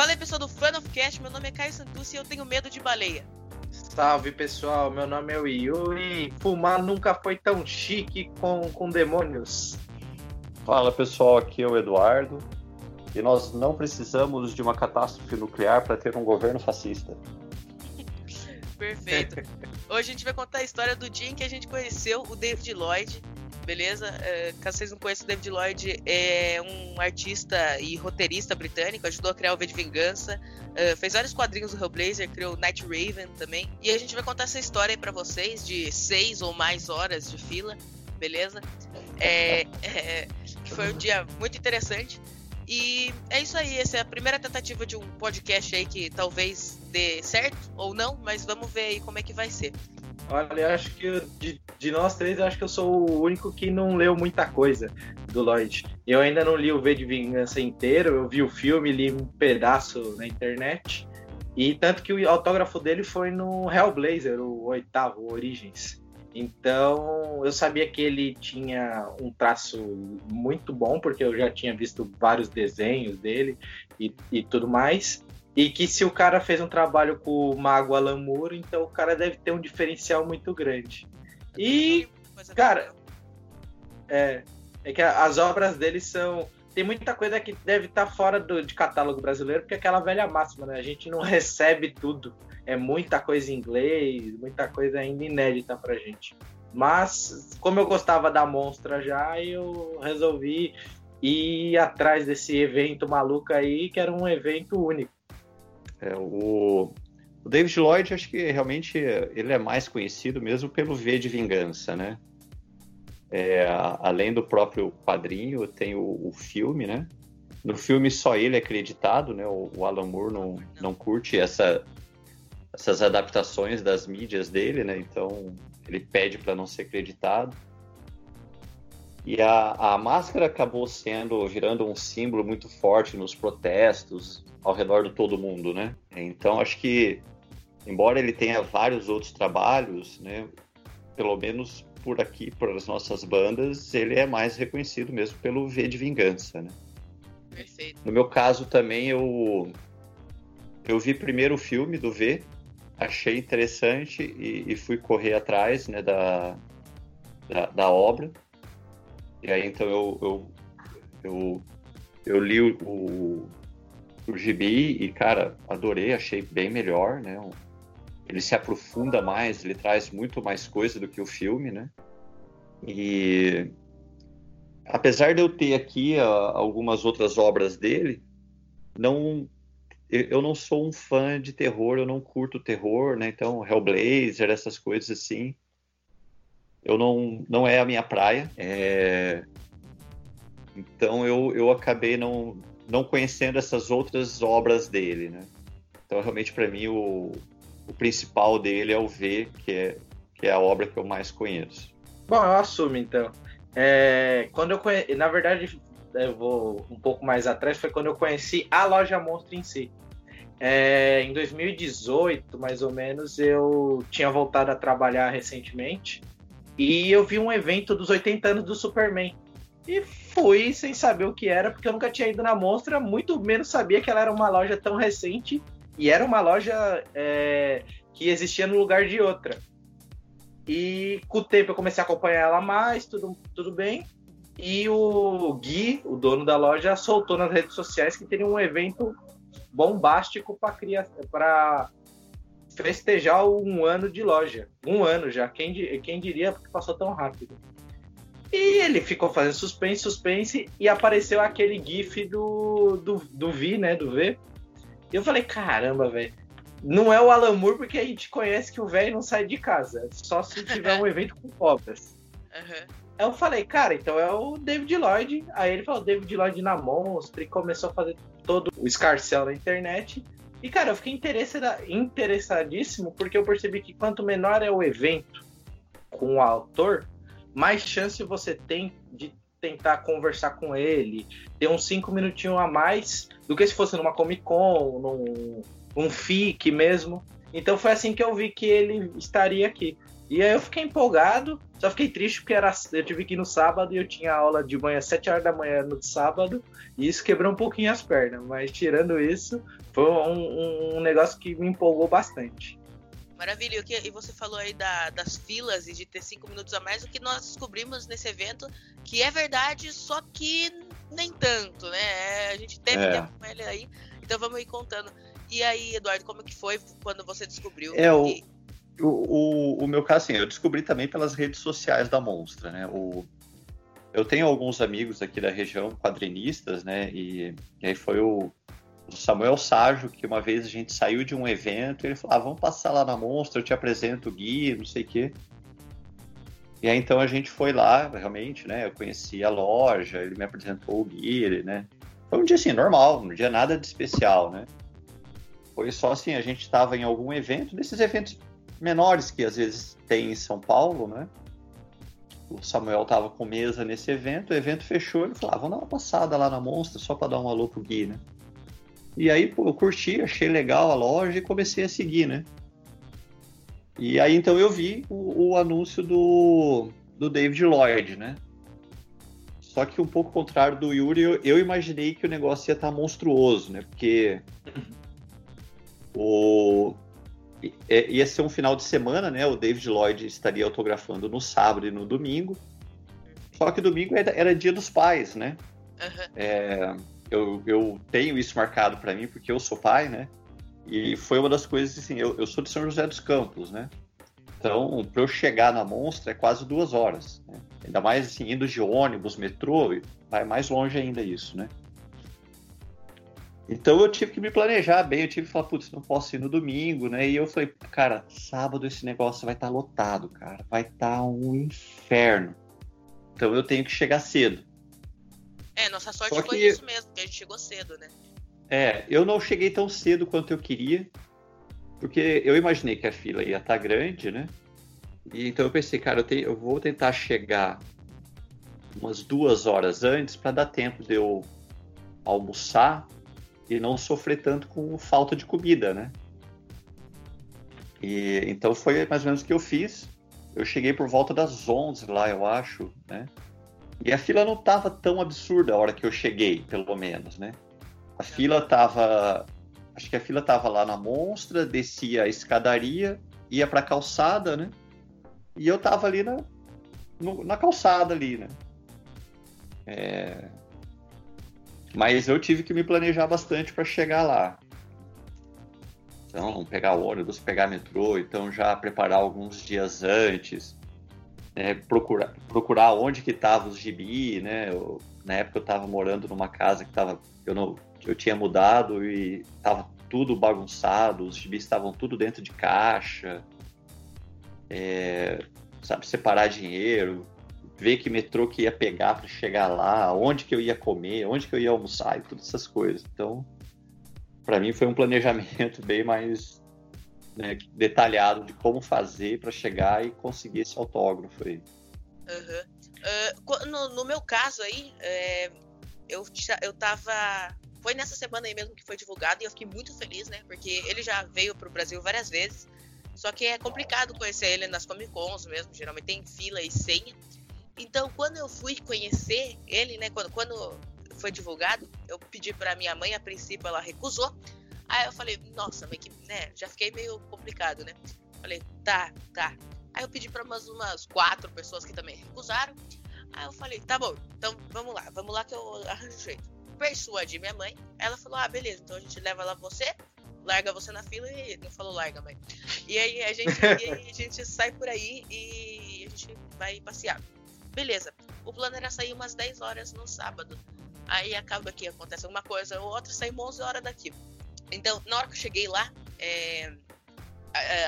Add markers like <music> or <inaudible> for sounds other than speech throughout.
Fala aí, pessoal do Fan of Cast, meu nome é Caio Santos e eu tenho medo de baleia. Salve pessoal, meu nome é o Yuri. Fumar nunca foi tão chique com, com demônios. Fala pessoal, aqui é o Eduardo. E nós não precisamos de uma catástrofe nuclear para ter um governo fascista. Perfeito. Hoje a gente vai contar a história do dia em que a gente conheceu o David Lloyd, beleza? É, caso vocês não conheçam, o David Lloyd é um artista e roteirista britânico, ajudou a criar o V de Vingança, é, fez vários quadrinhos do Hellblazer, criou Night Raven também. E a gente vai contar essa história aí pra vocês, de seis ou mais horas de fila, beleza? É, é, foi um dia muito interessante. E é isso aí, essa é a primeira tentativa de um podcast aí que talvez dê certo ou não, mas vamos ver aí como é que vai ser. Olha, eu acho que de, de nós três, eu acho que eu sou o único que não leu muita coisa do Lloyd. Eu ainda não li o V de Vingança inteiro, eu vi o filme, li um pedaço na internet. E tanto que o autógrafo dele foi no Hellblazer, o oitavo, Origins. Então eu sabia que ele tinha um traço muito bom, porque eu já tinha visto vários desenhos dele e, e tudo mais. E que se o cara fez um trabalho com o Mago Alan Moore, então o cara deve ter um diferencial muito grande. E, cara, é, é que as obras dele são. Tem muita coisa que deve estar tá fora do, de catálogo brasileiro, porque é aquela velha máxima, né? A gente não recebe tudo. É muita coisa em inglês, muita coisa ainda inédita pra gente. Mas, como eu gostava da Monstra já, eu resolvi ir atrás desse evento maluco aí, que era um evento único. É, o, o David Lloyd, acho que realmente ele é mais conhecido mesmo pelo V de Vingança, né? É, além do próprio quadrinho, tem o, o, filme, né? No filme só ele é acreditado, né? O, o Alan Moore não, não curte essa, essas adaptações das mídias dele, né? Então ele pede para não ser acreditado. E a, a máscara acabou sendo, virando um símbolo muito forte nos protestos ao redor de todo mundo, né? Então acho que, embora ele tenha vários outros trabalhos, né? Pelo menos por aqui, por as nossas bandas, ele é mais reconhecido mesmo pelo V de Vingança, né? Perfeito. No meu caso também eu eu vi primeiro o filme do V, achei interessante e, e fui correr atrás, né, da, da, da obra. E aí então eu, eu, eu, eu li o, o, o gibi e, cara, adorei, achei bem melhor, né? Ele se aprofunda mais, ele traz muito mais coisa do que o filme, né? E apesar de eu ter aqui uh, algumas outras obras dele, não eu não sou um fã de terror, eu não curto terror, né? Então, Hellblazer, essas coisas assim eu não, não é a minha praia. É... Então eu, eu acabei não, não conhecendo essas outras obras dele, né? Então realmente para mim o, o principal dele é o V, que é, que é a obra que eu mais conheço. Bom, eu assumo então. É, quando eu conheci, na verdade, eu vou um pouco mais atrás, foi quando eu conheci a loja Monstro em si. É, em 2018, mais ou menos, eu tinha voltado a trabalhar recentemente e eu vi um evento dos 80 anos do Superman. E fui sem saber o que era, porque eu nunca tinha ido na Monstra, muito menos sabia que ela era uma loja tão recente e era uma loja é, que existia no lugar de outra. E com o tempo eu comecei a acompanhar ela mais, tudo, tudo bem. E o Gui, o dono da loja, soltou nas redes sociais que teria um evento bombástico para festejar um ano de loja. Um ano já. Quem, quem diria que passou tão rápido? E ele ficou fazendo suspense, suspense, e apareceu aquele gif do, do, do Vi, né? Do V. E eu falei, caramba, velho. Não é o Alan Moore porque a gente conhece que o velho não sai de casa. Só se <laughs> tiver um evento com obras. Uhum. Aí eu falei, cara, então é o David Lloyd. Aí ele falou David Lloyd na monstra e começou a fazer todo o escarcel na internet. E, cara, eu fiquei interessadíssimo porque eu percebi que quanto menor é o evento com o autor, mais chance você tem de tentar conversar com ele, ter uns cinco minutinhos a mais do que se fosse numa Comic Con, num um FIC mesmo. Então foi assim que eu vi que ele estaria aqui. E aí eu fiquei empolgado, só fiquei triste porque era, eu tive que ir no sábado e eu tinha aula de manhã, 7 horas da manhã no sábado, e isso quebrou um pouquinho as pernas. Mas tirando isso, foi um, um negócio que me empolgou bastante. Maravilha. E você falou aí da, das filas e de ter cinco minutos a mais. O que nós descobrimos nesse evento, que é verdade, só que nem tanto, né? A gente teve é. tempo com ele aí, então vamos ir contando. E aí, Eduardo, como que foi quando você descobriu? É, que... o, o, o, meu caso, assim, eu descobri também pelas redes sociais da Monstra, né? O, eu tenho alguns amigos aqui da região, quadrinistas, né? E, e aí foi o, o Samuel Ságio, que uma vez a gente saiu de um evento, ele falou, ah, vamos passar lá na Monstra, eu te apresento o guia, não sei o quê. E aí então a gente foi lá, realmente, né? Eu conheci a loja, ele me apresentou o guia, né? Foi um dia assim, normal, um dia nada de especial, né? Foi só assim, a gente estava em algum evento, desses eventos menores que às vezes tem em São Paulo, né? O Samuel estava com mesa nesse evento, o evento fechou, ele falou, ah, vamos dar uma passada lá na Monstra só para dar um alô pro Gui, né? E aí, pô, eu curti, achei legal a loja e comecei a seguir, né? E aí então eu vi o, o anúncio do, do David Lloyd, né? Só que um pouco contrário do Yuri, eu, eu imaginei que o negócio ia estar tá monstruoso, né? Porque <laughs> o ia ser um final de semana, né? O David Lloyd estaria autografando no sábado e no domingo. Só que domingo era, era dia dos pais, né? Uhum. É, eu, eu tenho isso marcado para mim porque eu sou pai, né? E foi uma das coisas assim, eu, eu sou de São José dos Campos, né? Então, para eu chegar na Monstra é quase duas horas. Né? Ainda mais assim, indo de ônibus, metrô, vai mais longe ainda isso, né? Então eu tive que me planejar bem, eu tive que falar, putz, não posso ir no domingo, né? E eu falei, cara, sábado esse negócio vai estar tá lotado, cara, vai estar tá um inferno. Então eu tenho que chegar cedo. É, nossa sorte Só foi que... isso mesmo, que a gente chegou cedo, né? É, eu não cheguei tão cedo quanto eu queria, porque eu imaginei que a fila ia estar tá grande, né? E então eu pensei, cara, eu, eu vou tentar chegar umas duas horas antes para dar tempo de eu almoçar e não sofrer tanto com falta de comida, né? E então foi mais ou menos o que eu fiz. Eu cheguei por volta das 11 lá, eu acho, né? E a fila não estava tão absurda a hora que eu cheguei, pelo menos, né? A fila tava. Acho que a fila tava lá na monstra, descia a escadaria, ia pra calçada, né? E eu tava ali na, no, na calçada ali, né? É... Mas eu tive que me planejar bastante para chegar lá. Então, pegar ônibus, pegar metrô, então já preparar alguns dias antes, né? procurar, procurar onde que tava os gibi, né? Eu, na época eu estava morando numa casa que tava, eu não, eu tinha mudado e estava tudo bagunçado, os gibis estavam tudo dentro de caixa, é, sabe, separar dinheiro, ver que metrô que ia pegar para chegar lá, onde que eu ia comer, onde que eu ia almoçar e todas essas coisas. Então, para mim foi um planejamento <laughs> bem mais né, detalhado de como fazer para chegar e conseguir esse autógrafo aí. Uhum. Uh, no, no, meu caso aí, é, eu, eu tava foi nessa semana aí mesmo que foi divulgado e eu fiquei muito feliz, né? Porque ele já veio pro Brasil várias vezes. Só que é complicado conhecer ele nas Comic Cons mesmo, geralmente tem fila e senha. Então, quando eu fui conhecer ele, né, quando, quando foi divulgado, eu pedi para minha mãe, a princípio ela recusou. Aí eu falei, nossa, mãe, que, né, já fiquei meio complicado, né? Falei, tá, tá. Aí eu pedi para umas, umas quatro pessoas que também recusaram. Aí eu falei, tá bom, então vamos lá, vamos lá que eu arranjo jeito persuadi minha mãe. Ela falou: ah, beleza, então a gente leva lá você, larga você na fila e não falou larga, mãe. E aí a gente, a gente sai por aí e a gente vai passear. Beleza. O plano era sair umas 10 horas no sábado. Aí acaba que acontece alguma coisa ou outra, saímos 11 horas daqui. Então, na hora que eu cheguei lá, é,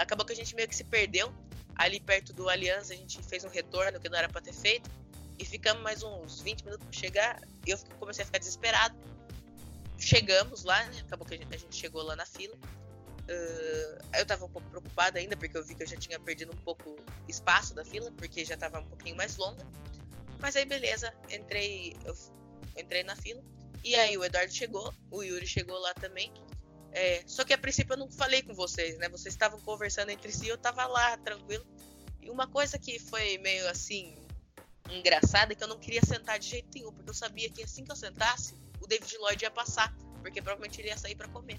acabou que a gente meio que se perdeu. Ali perto do Aliança, a gente fez um retorno que não era para ter feito. E ficamos mais uns 20 minutos para chegar. Eu comecei a ficar desesperado. Chegamos lá, né? Acabou que a gente chegou lá na fila. Uh, eu tava um pouco preocupada ainda, porque eu vi que eu já tinha perdido um pouco espaço da fila, porque já tava um pouquinho mais longa. Mas aí, beleza, entrei, eu entrei na fila. E aí o Eduardo chegou, o Yuri chegou lá também. É, só que a princípio eu não falei com vocês, né? Vocês estavam conversando entre si, eu tava lá, tranquilo. E uma coisa que foi meio assim engraçada é que eu não queria sentar de jeito nenhum, porque eu sabia que assim que eu sentasse, o David Lloyd ia passar, porque provavelmente ele ia sair para comer.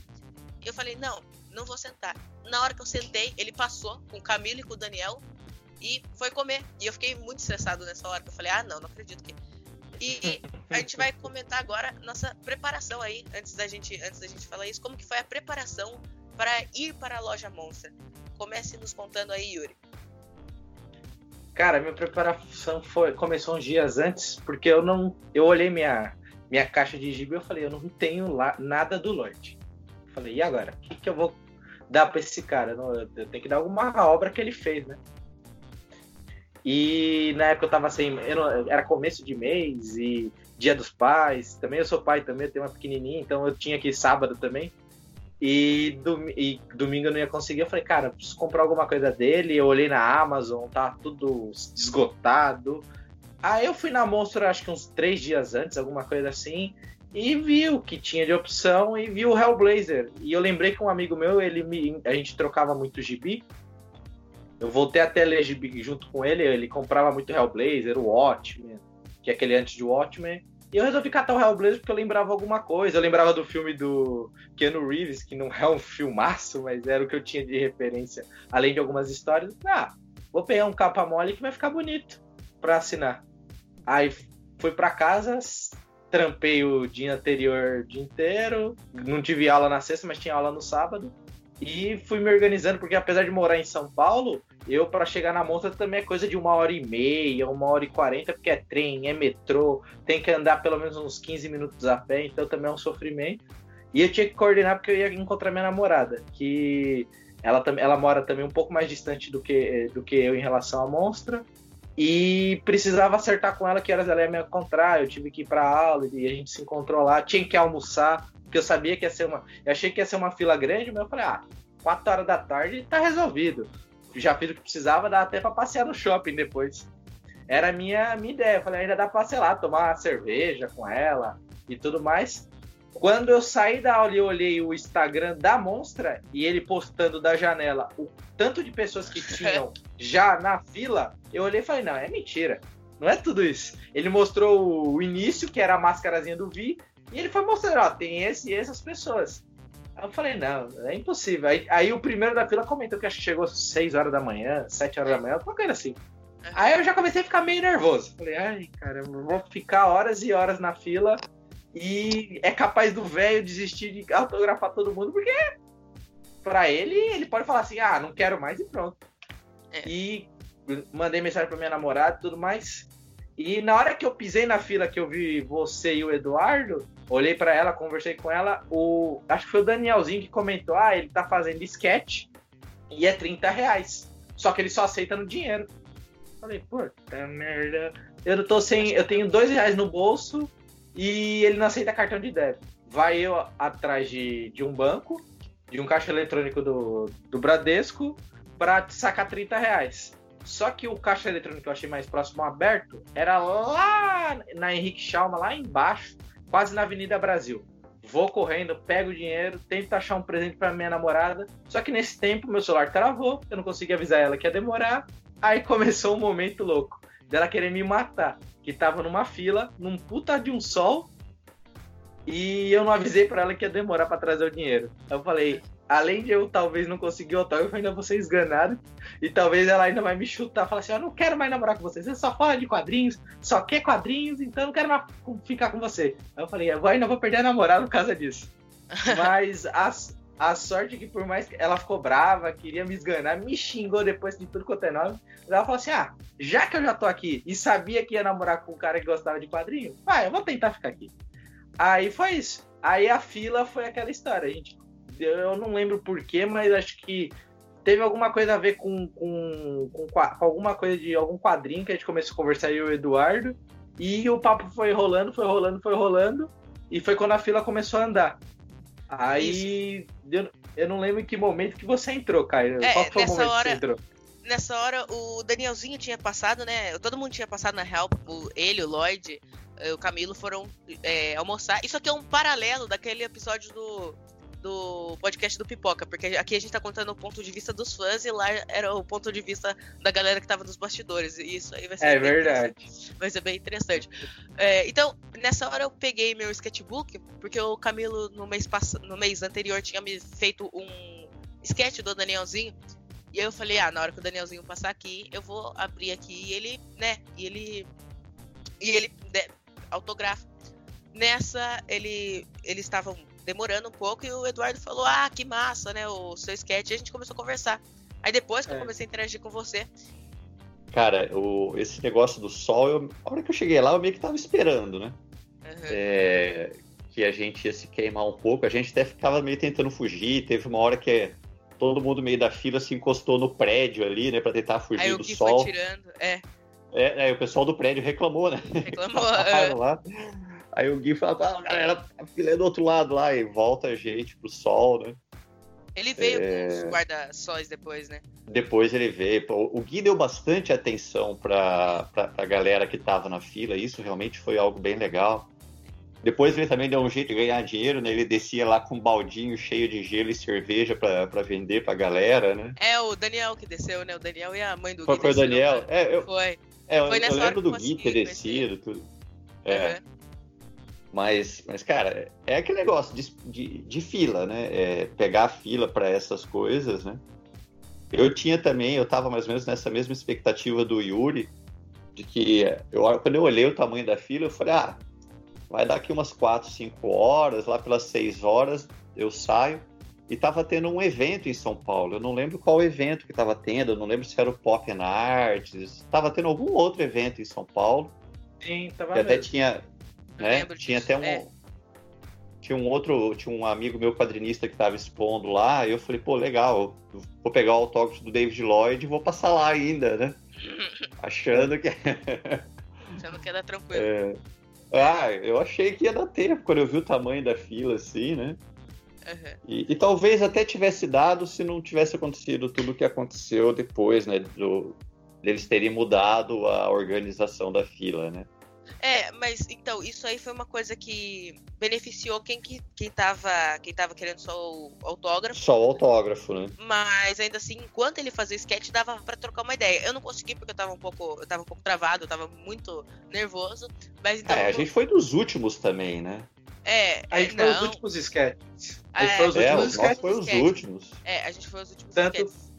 E eu falei, não, não vou sentar. Na hora que eu sentei, ele passou com o Camilo e com o Daniel e foi comer. E eu fiquei muito estressado nessa hora, que eu falei, ah, não, não acredito que. E a gente vai comentar agora nossa preparação aí, antes da gente, antes da gente falar isso, como que foi a preparação para ir para a loja Monster. Comece nos contando aí, Yuri. Cara, minha preparação foi começou uns dias antes, porque eu não, eu olhei minha minha caixa de gibi e eu falei, eu não tenho lá nada do Lorde. Falei, e agora? O que, que eu vou dar para esse cara? Não, tenho que dar alguma obra que ele fez, né? E na época eu tava sem. Eu era começo de mês e dia dos pais. Também eu sou pai também, eu tenho uma pequenininha, então eu tinha que ir sábado também. E, dom, e, domingo eu não ia conseguir. Eu falei, cara, preciso comprar alguma coisa dele. Eu olhei na Amazon, tá tudo esgotado. Aí eu fui na Monstro, acho que uns três dias antes, alguma coisa assim e vi o que tinha de opção e vi o Hellblazer. E eu lembrei que um amigo meu, ele me, a gente trocava muito gibi. Eu voltei até ler gibi junto com ele, ele comprava muito Hellblazer, o Watchmen, que é aquele antes de Watchmen. E eu resolvi catar o Hellblazer porque eu lembrava alguma coisa. Eu lembrava do filme do Keanu Reeves, que não é um filmaço, mas era o que eu tinha de referência, além de algumas histórias. Ah, vou pegar um capa mole que vai ficar bonito para assinar. Aí fui para casa, trampei o dia anterior o dia inteiro, não tive aula na sexta, mas tinha aula no sábado. E fui me organizando, porque apesar de morar em São Paulo, eu para chegar na monta também é coisa de uma hora e meia, uma hora e quarenta, porque é trem, é metrô, tem que andar pelo menos uns 15 minutos a pé, então também é um sofrimento. E eu tinha que coordenar porque eu ia encontrar minha namorada, que ela, ela mora também um pouco mais distante do que, do que eu em relação à monstra. E precisava acertar com ela que horas ela ia me encontrar. Eu tive que ir para aula e a gente se encontrou lá. Tinha que almoçar, porque eu sabia que ia ser uma. Eu achei que ia ser uma fila grande, mas eu falei, ah, 4 horas da tarde tá resolvido. Já fiz o que precisava, dá até para passear no shopping depois. Era a minha, minha ideia. Eu falei, ainda dá pra, sei lá, tomar uma cerveja com ela e tudo mais. Quando eu saí da aula e olhei o Instagram da Monstra e ele postando da janela o tanto de pessoas que <laughs> tinham já na fila, eu olhei e falei, não, é mentira. Não é tudo isso. Ele mostrou o início, que era a máscarazinha do Vi, e ele foi mostrando, ó, tem esse e essas pessoas. Aí eu falei, não, é impossível. Aí, aí o primeiro da fila comentou que acho que chegou às 6 horas da manhã, 7 horas da manhã, alguma coisa assim. Aí eu já comecei a ficar meio nervoso. Falei, ai, cara, eu vou ficar horas e horas na fila e é capaz do velho desistir de autografar todo mundo, porque para ele, ele pode falar assim: ah, não quero mais e pronto. É. E mandei mensagem pra minha namorada e tudo mais. E na hora que eu pisei na fila que eu vi você e o Eduardo, olhei para ela, conversei com ela, o acho que foi o Danielzinho que comentou: ah, ele tá fazendo sketch e é 30 reais. Só que ele só aceita no dinheiro. Falei, puta merda. Eu tô sem. Eu tenho dois reais no bolso e ele não aceita cartão de débito. Vai eu atrás de, de um banco, de um caixa eletrônico do, do Bradesco, para sacar 30 reais. Só que o caixa eletrônico que eu achei mais próximo aberto era lá na Henrique Schalma, lá embaixo, quase na Avenida Brasil. Vou correndo, pego o dinheiro, tento achar um presente para minha namorada. Só que nesse tempo meu celular travou, eu não consegui avisar ela que ia demorar. Aí começou um momento louco dela querer me matar que tava numa fila, num puta de um sol, e eu não avisei para ela que ia demorar para trazer o dinheiro. Eu falei, além de eu talvez não conseguir o autógrafo, ainda vou ser esganado, e talvez ela ainda vai me chutar, falar assim, eu não quero mais namorar com você, você só fala de quadrinhos, só quer quadrinhos, então eu não quero mais ficar com você. Aí eu falei, eu ainda vou perder a namorada por causa disso. <laughs> Mas as, a sorte é que por mais que ela ficou brava, queria me esganar, me xingou depois de tudo quanto é nome. Ela falou assim: ah, já que eu já tô aqui e sabia que ia namorar com um cara que gostava de quadrinho, vai, eu vou tentar ficar aqui. Aí foi isso. Aí a fila foi aquela história. Gente, eu não lembro porquê, mas acho que teve alguma coisa a ver com, com, com, com, alguma coisa de algum quadrinho que a gente começou a conversar e o Eduardo. E o papo foi rolando, foi rolando, foi rolando. E foi quando a fila começou a andar. Aí eu, eu, não lembro em que momento que você entrou, Caio. É, Qual foi o momento hora, que você entrou? Nessa hora o Danielzinho tinha passado, né? Todo mundo tinha passado na Help, o, ele, o Lloyd, eh, o Camilo foram é, almoçar. Isso aqui é um paralelo daquele episódio do do podcast do Pipoca, porque aqui a gente tá contando o ponto de vista dos fãs e lá era o ponto de vista da galera que tava nos bastidores. E isso aí vai ser É verdade. Vai ser bem interessante. É, então, nessa hora eu peguei meu sketchbook, porque o Camilo no mês, pass... no mês anterior tinha me feito um sketch do Danielzinho. E aí eu falei, ah, na hora que o Danielzinho passar aqui, eu vou abrir aqui e ele, né, e ele. E ele né, autografa. Nessa, ele, eles estavam demorando um pouco e o Eduardo falou: Ah, que massa, né? O seu sketch. E a gente começou a conversar. Aí depois que É. eu comecei a interagir com você, Cara, o, esse negócio do sol, eu, a hora que eu cheguei lá, eu meio que tava esperando, né? aham, É, que a gente ia se queimar um pouco. A gente até ficava meio tentando fugir. Teve uma hora que todo mundo meio da fila se encostou no prédio ali, né? Pra tentar fugir aí do sol. foi tirando. É, É, aí o pessoal do prédio reclamou, né? reclamou. <laughs> É. lá. Aí o Gui falava, ah, galera, a fila é do outro lado lá, e volta a gente pro sol, né? Ele veio É. com os guarda-sóis depois, né? Depois ele veio. O Gui deu bastante atenção pra, pra, pra galera que tava na fila, isso realmente foi algo bem legal. Depois ele também deu um jeito de ganhar dinheiro, né? Ele descia lá com um baldinho cheio de gelo e cerveja pra, pra vender pra galera, né? É o Daniel que desceu, né? O Daniel e a mãe do Foi, Gui. foi o Daniel? né? É, eu, Foi. é, eu, Foi eu lembro do Gui ter descido, tudo. É. aham. Mas, mas, cara, é aquele negócio de, de, de fila, né? É pegar a fila para essas coisas, né? Eu tinha também, eu tava mais ou menos nessa mesma expectativa do Yuri, de que eu, quando eu olhei o tamanho da fila, eu falei, ah, vai dar aqui umas 4, 5 horas, lá pelas 6 horas eu saio. E tava tendo um evento em São Paulo. Eu não lembro qual evento que tava tendo, eu não lembro se era o Pop and Arts, tava tendo algum outro evento em São Paulo. Sim, tava Que até tinha, né? Tinha disso, até um. é. Tinha um outro, tinha um amigo meu quadrinista que estava expondo lá, e eu falei, pô, legal, vou pegar o autógrafo do David Lloyd e vou passar lá ainda, né? <laughs> Achando que. Você não quer dar <laughs> tranquilo. é, Ah, eu achei que ia dar tempo quando eu vi o tamanho da fila, assim, né? Aham. E, e talvez até tivesse dado se não tivesse acontecido tudo o que aconteceu depois, né? Do, deles terem mudado a organização da fila, né? É, mas então, isso aí foi uma coisa que beneficiou quem, que, quem, tava, quem tava querendo só o autógrafo. Só o autógrafo, né? Mas ainda assim, enquanto ele fazia o sketch, dava pra trocar uma ideia. Eu não consegui porque eu tava um pouco. Eu tava um pouco travado, eu tava muito nervoso. Mas então. É, a gente foi dos últimos também, né? É, A gente é, foi os não. últimos sketches. A gente É, foi os É, últimos o nosso sketches. foi os últimos. É, a gente foi os últimos Tanto- sketches.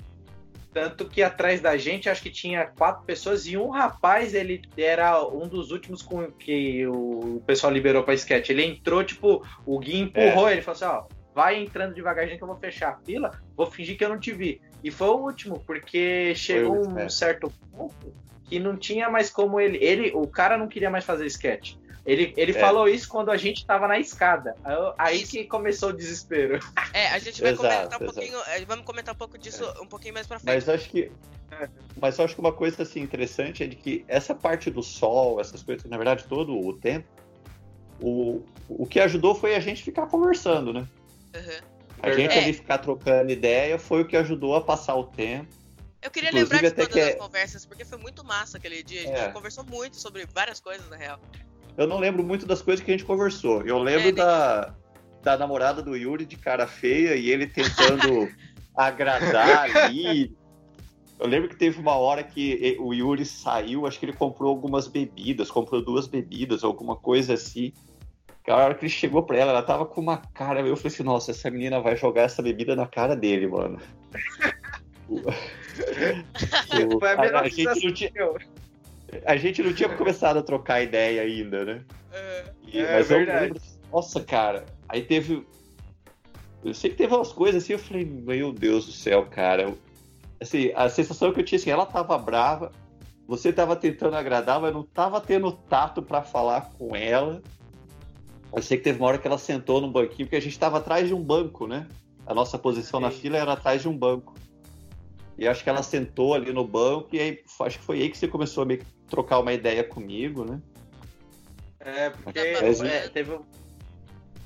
Tanto que atrás da gente, acho que tinha quatro pessoas e um rapaz, ele era um dos últimos com que o pessoal liberou pra sketch. Ele entrou, tipo, o Gui empurrou ele, falou assim, ó, vai entrando devagarzinho que eu vou fechar a fila, vou fingir que eu não te vi. E foi o último, porque chegou um é. certo ponto que não tinha mais como ele. ele o cara não queria mais fazer sketch. Ele, ele É. falou isso quando a gente tava na escada. Aí, Isso. que começou o desespero. É, a gente vai Exato, comentar um exato. pouquinho. é, Vamos comentar um pouco disso um pouquinho mais pra frente. Mas acho que. Mas eu acho que uma coisa assim, interessante é de que essa parte do sol, essas coisas, na verdade, todo o tempo, o, o que ajudou foi a gente ficar conversando, né? Aham. A gente É. ali ficar trocando ideia foi o que ajudou a passar o tempo. Eu queria Inclusive, lembrar de todas que as é- conversas, porque foi muito massa aquele dia. A gente É. conversou muito sobre várias coisas, na real. Eu não lembro muito das coisas que a gente conversou. Eu lembro É, da, da namorada do Yuri de cara feia e ele tentando <laughs> agradar ali. Eu lembro que teve uma hora que o Yuri saiu, acho que ele comprou algumas bebidas, comprou duas bebidas, alguma coisa assim. A hora que ele chegou pra ela, ela tava com uma cara. Eu falei assim: nossa, essa menina vai jogar essa bebida na cara dele, mano. <laughs> O- Foi a melhor a, gente tinha, a gente não tinha começado a trocar ideia ainda, né? É. E- É mas eu verdade. lembro, nossa, cara, aí teve. Eu sei que teve umas coisas assim, eu falei, meu Deus do céu, cara. Assim, a sensação que eu tinha assim, ela tava brava, você tava tentando agradar, mas não tava tendo tato pra falar com ela. Eu sei que teve uma hora que ela sentou num banquinho, porque a gente tava atrás de um banco, né? A nossa posição na Sim. fila era atrás de um banco. E acho que ela sentou ali no banco, e aí acho que foi aí que você começou a meio que trocar uma ideia comigo, né? É, porque Mas- é, teve,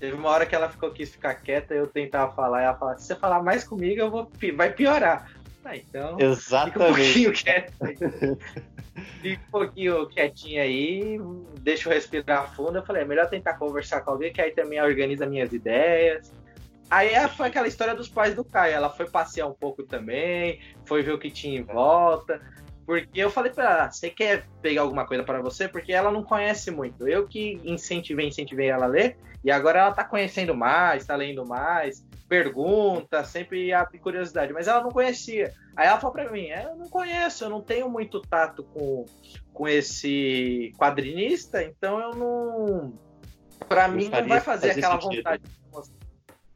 teve uma hora que ela ficou, quis ficar quieta e eu tentava falar, e ela falava, se você falar mais comigo, eu vou, vai piorar. Ah, então, fica um Exatamente. pouquinho quieto. aí. Fica um pouquinho quietinho aí, deixa eu respirar fundo. Eu falei, é melhor tentar conversar com alguém, que aí também organiza minhas ideias. Aí é, foi aquela história dos pais do Caio. Ela foi passear um pouco também, foi ver o que tinha em volta. Porque eu falei pra ela, você quer pegar alguma coisa para você? Porque ela não conhece muito. Eu que incentivei, incentivei ela a ler, e agora ela tá conhecendo mais, tá lendo mais, pergunta, sempre abre curiosidade, mas ela não conhecia. Aí ela falou pra mim, é, eu não conheço, eu não tenho muito tato com, com esse quadrinista, então eu não. Pra mim não vai fazer aquela vontade.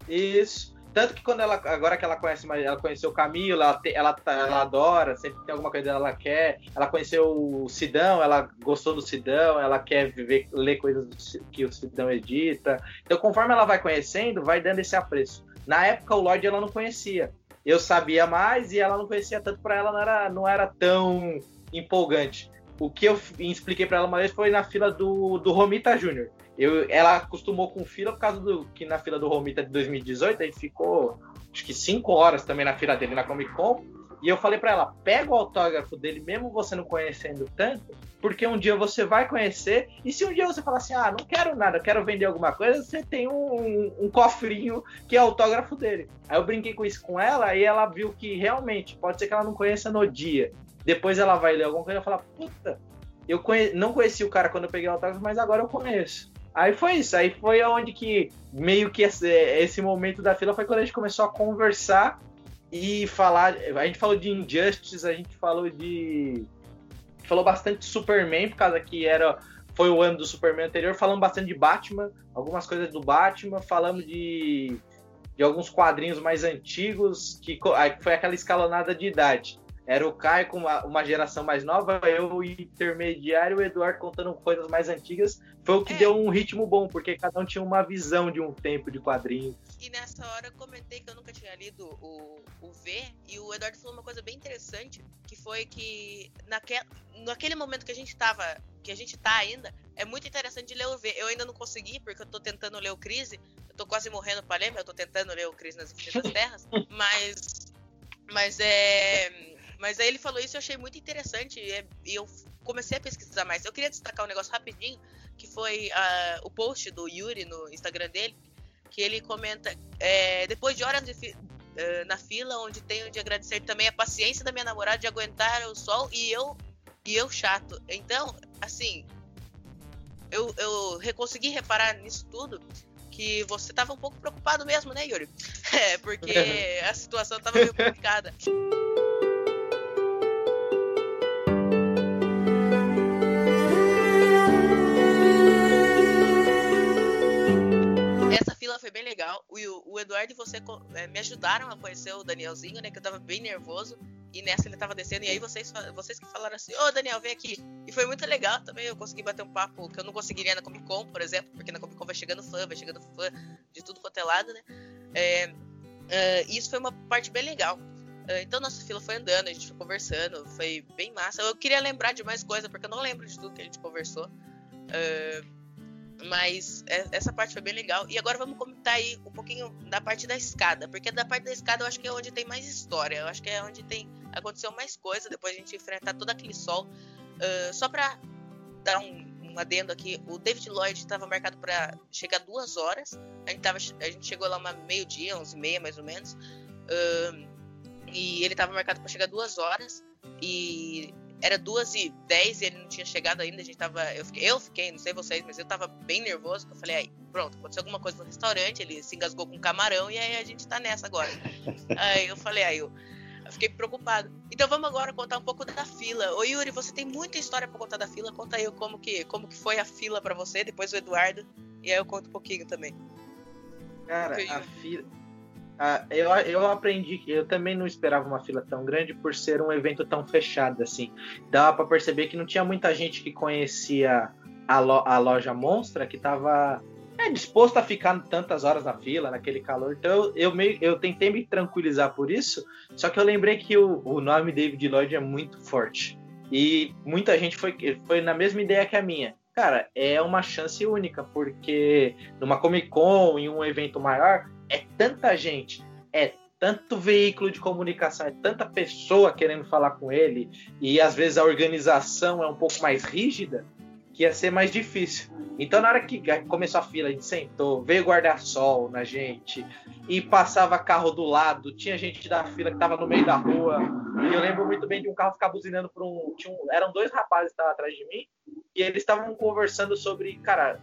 Isso. Tanto que quando ela, agora que ela conhece ela conheceu o Camilo, ela, te, ela, tá, ela adora, sempre tem alguma coisa dela ela quer. Ela conheceu o Sidão, ela gostou do Sidão, ela quer viver, ler coisas que o Sidão edita. Então, conforme ela vai conhecendo, vai dando esse apreço. Na época, o Lloyd ela não conhecia. Eu sabia mais e ela não conhecia tanto, para ela não era, não era tão empolgante. O que eu expliquei para ela uma vez foi na fila do, do Romita Júnior. Eu, ela acostumou com fila por causa do que na fila do Romita de 2018 ele ficou acho que cinco horas também na fila dele na Comic Con. E eu falei para ela, pega o autógrafo dele, mesmo você não conhecendo tanto, porque um dia você vai conhecer. E se um dia você falar assim, ah, não quero nada, quero vender alguma coisa, você tem um, um cofrinho que é autógrafo dele. Aí eu brinquei com isso com ela e ela viu que realmente pode ser que ela não conheça no dia. Depois ela vai ler alguma coisa e falar, puta, eu conhe... não conheci o cara quando eu peguei o autógrafo, mas agora eu conheço. Aí foi isso, aí foi onde que meio que esse, esse, momento da fila foi quando a gente começou a conversar e falar. A gente falou de Injustice, a gente falou de. Falou bastante de Superman, por causa que era. Foi o ano do Superman anterior, falamos bastante de Batman, algumas coisas do Batman, falamos de, de alguns quadrinhos mais antigos, que foi aquela escalonada de idade. Era o Caio com uma, uma, geração mais nova, eu o intermediário, o Eduardo contando coisas mais antigas. Foi o que é. deu um ritmo bom, porque cada um tinha uma visão de um tempo de quadrinhos. E nessa hora eu comentei que eu nunca tinha lido o, o V, e o Eduardo falou uma coisa bem interessante, que foi que naquele, naquele momento que a gente tava, que a gente tá ainda, é muito interessante ler o V. Eu ainda não consegui, porque eu tô tentando ler o Crise, eu tô quase morrendo pra ler, mas eu tô tentando ler o Crise nas Infinitas Terras, <laughs> mas, mas é mas aí ele falou isso e eu achei muito interessante e eu comecei a pesquisar mais. Eu queria destacar um negócio rapidinho, que foi uh, o post do Yuri no Instagram dele, que ele comenta, é, depois de horas de fi uh, na fila, onde tenho de agradecer também a paciência da minha namorada de aguentar o sol e eu, e eu chato. Então, assim, eu, eu consegui reparar nisso tudo, que você estava um pouco preocupado mesmo, né, Yuri? <laughs> É, porque <laughs> a situação estava meio complicada. O, o Eduardo e você é, me ajudaram a conhecer o Danielzinho, né? Que eu tava bem nervoso. E nessa ele tava descendo. E aí vocês, vocês que falaram assim: Ô Daniel, vem aqui. E foi muito legal também. Eu consegui bater um papo que eu não conseguiria na Comic Con, por exemplo. Porque na Comic Con vai chegando fã, vai chegando fã de tudo quanto é lado, né? É, é, isso foi uma parte bem legal. É, então nossa fila foi andando, a gente foi conversando, foi bem massa. Eu queria lembrar de mais coisa, porque eu não lembro de tudo que a gente conversou. Uh, mas é, essa parte foi bem legal. E agora vamos comentar aí um pouquinho da parte da escada. Porque da parte da escada eu acho que é onde tem mais história. Eu acho que é onde tem aconteceu mais coisa depois a gente enfrentar todo aquele sol. Uh, só pra dar um, um, adendo aqui, o David Lloyd estava marcado para chegar duas horas. A gente, tava, a gente chegou lá uma meio-dia, onze e meia mais ou menos. Uh, e ele estava marcado para chegar duas horas. E era duas e dez e ele não tinha chegado ainda, a gente tava. Eu fiquei, eu fiquei, não sei vocês, mas eu tava bem nervoso, eu falei, aí, pronto, aconteceu alguma coisa no restaurante, ele se engasgou com camarão e aí a gente tá nessa agora. <laughs> aí eu falei, aí eu, eu, fiquei preocupado. Então vamos agora contar um pouco da fila. Ô Yuri, você tem muita história para contar da fila, conta aí como que, como que foi a fila para você, depois o Eduardo, e aí eu conto um pouquinho também. Cara, a fila ah, eu, eu aprendi que eu também não esperava uma fila tão grande por ser um evento tão fechado assim. Dava para perceber que não tinha muita gente que conhecia a, lo, a loja Monstra que estava é, disposto a ficar tantas horas na fila, naquele calor. Então eu, eu, meio, eu tentei me tranquilizar por isso, só que eu lembrei que o, o nome David Lloyd é muito forte. E muita gente foi, foi na mesma ideia que a minha. Cara, é uma chance única, porque numa Comic Con, em um evento maior, é tanta gente, é tanto veículo de comunicação, é tanta pessoa querendo falar com ele, e às vezes a organização é um pouco mais rígida, que ia ser mais difícil. Então, na hora que começou a fila, a gente sentou, veio guarda-sol na gente, e passava carro do lado, tinha gente da fila que estava no meio da rua. E eu lembro muito bem de um carro ficar buzinando por um, um. Eram dois rapazes que estavam atrás de mim, e eles estavam conversando sobre. Cara,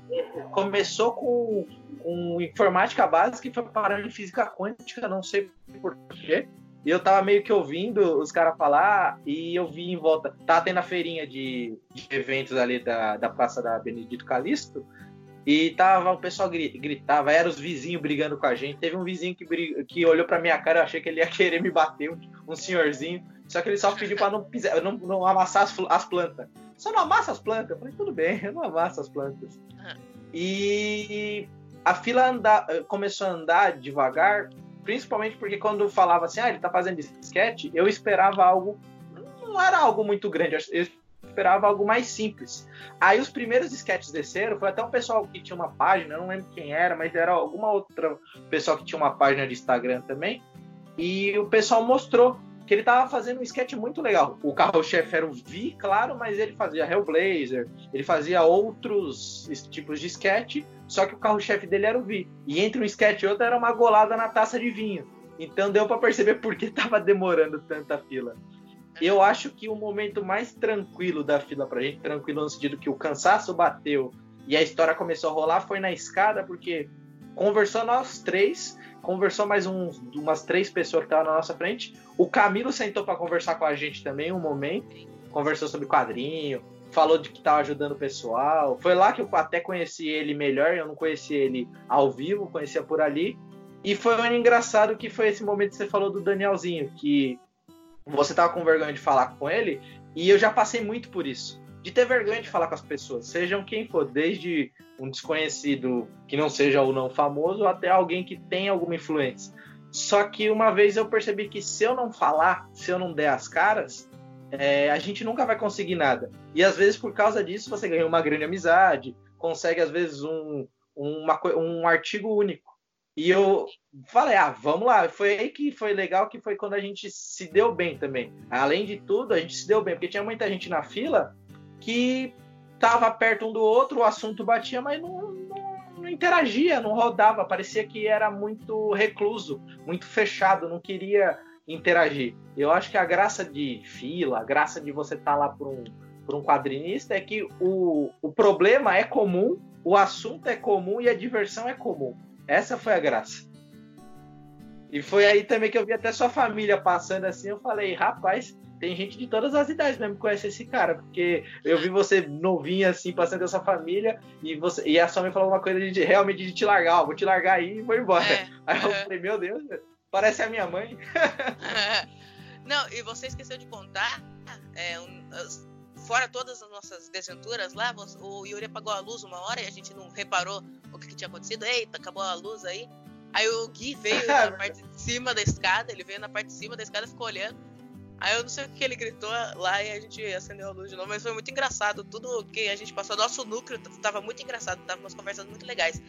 começou com, com informática básica e foi parando em física quântica, não sei porquê. E eu tava meio que ouvindo os caras falar e eu vi em volta. Tava tendo a feirinha de, de eventos ali da, da Praça da Benedito Calixto. E tava, o pessoal gritava, eram os vizinhos brigando com a gente. Teve um vizinho que, que olhou pra minha cara, eu achei que ele ia querer me bater, um, um senhorzinho. Só que ele só pediu pra não, pisar, não, não amassar as, as, plantas. Só não amassa as plantas. Eu falei, tudo bem, eu não amasso as plantas. E a fila anda, começou a andar devagar Principalmente porque quando falava assim, ah, ele tá fazendo sketch, eu esperava algo. Não era algo muito grande, eu esperava algo mais simples. Aí os primeiros sketches desceram, foi até um pessoal que tinha uma página, eu não lembro quem era, mas era alguma outra pessoa que tinha uma página de Instagram também. E o pessoal mostrou que ele tava fazendo um sketch muito legal. O carro-chefe era o Vi, claro, mas ele fazia Hellblazer, ele fazia outros tipos de sketch só que o carro-chefe dele era o Vi. E entre um sketch e outro era uma golada na taça de vinho. Então deu para perceber por que <laughs> tava demorando tanta fila. Eu acho que o momento mais tranquilo da fila pra gente, tranquilo no sentido que o cansaço bateu e a história começou a rolar, foi na escada, porque conversou nós três, conversou mais uns, umas três pessoas que estavam na nossa frente. O Camilo sentou para conversar com a gente também um momento, conversou sobre quadrinho, falou de que estava ajudando o pessoal. Foi lá que eu até conheci ele melhor, eu não conhecia ele ao vivo, conhecia por ali. E foi um engraçado que foi esse momento que você falou do Danielzinho, que você tava com vergonha de falar com ele, e eu já passei muito por isso. De ter vergonha de falar com as pessoas, sejam quem for, desde um desconhecido que não seja ou não famoso, até alguém que tem alguma influência. Só que uma vez eu percebi que se eu não falar, se eu não der as caras, é, a gente nunca vai conseguir nada. E às vezes, por causa disso, você ganha uma grande amizade, consegue, às vezes, um, uma, um artigo único. E eu falei, ah, vamos lá. Foi aí que foi legal, que foi quando a gente se deu bem também. Além de tudo, a gente se deu bem, porque tinha muita gente na fila que tava perto um do outro, o assunto batia, mas não, não, não interagia, não rodava. Parecia que era muito recluso, muito fechado, não queria interagir. Eu acho que a graça de fila, a graça de você estar tá lá por um, por um quadrinista é que o, o problema é comum, o assunto é comum e a diversão é comum. Essa foi a graça. E foi aí também que eu vi até sua família passando assim. Eu falei, rapaz, tem gente de todas as idades mesmo que conhece esse cara, porque eu vi você novinha assim, passando essa família, e você e a sua mãe falou uma coisa de realmente de te largar, ó, vou te largar aí e vou embora. É, aí eu falei, meu Deus, Parece a minha mãe. <laughs> Não, e você esqueceu de contar, é, um, fora todas as nossas desventuras lá, o Yuri apagou a luz uma hora e a gente não reparou o que, que tinha acontecido. Eita, acabou a luz aí. Aí o Gui veio na <laughs> parte de cima da escada, ele veio na parte de cima da escada e ficou olhando. Aí eu não sei o que ele gritou lá e a gente acendeu a luz de novo, mas foi muito engraçado. Tudo que a gente passou, nosso núcleo tava muito engraçado, tava umas conversas muito legais.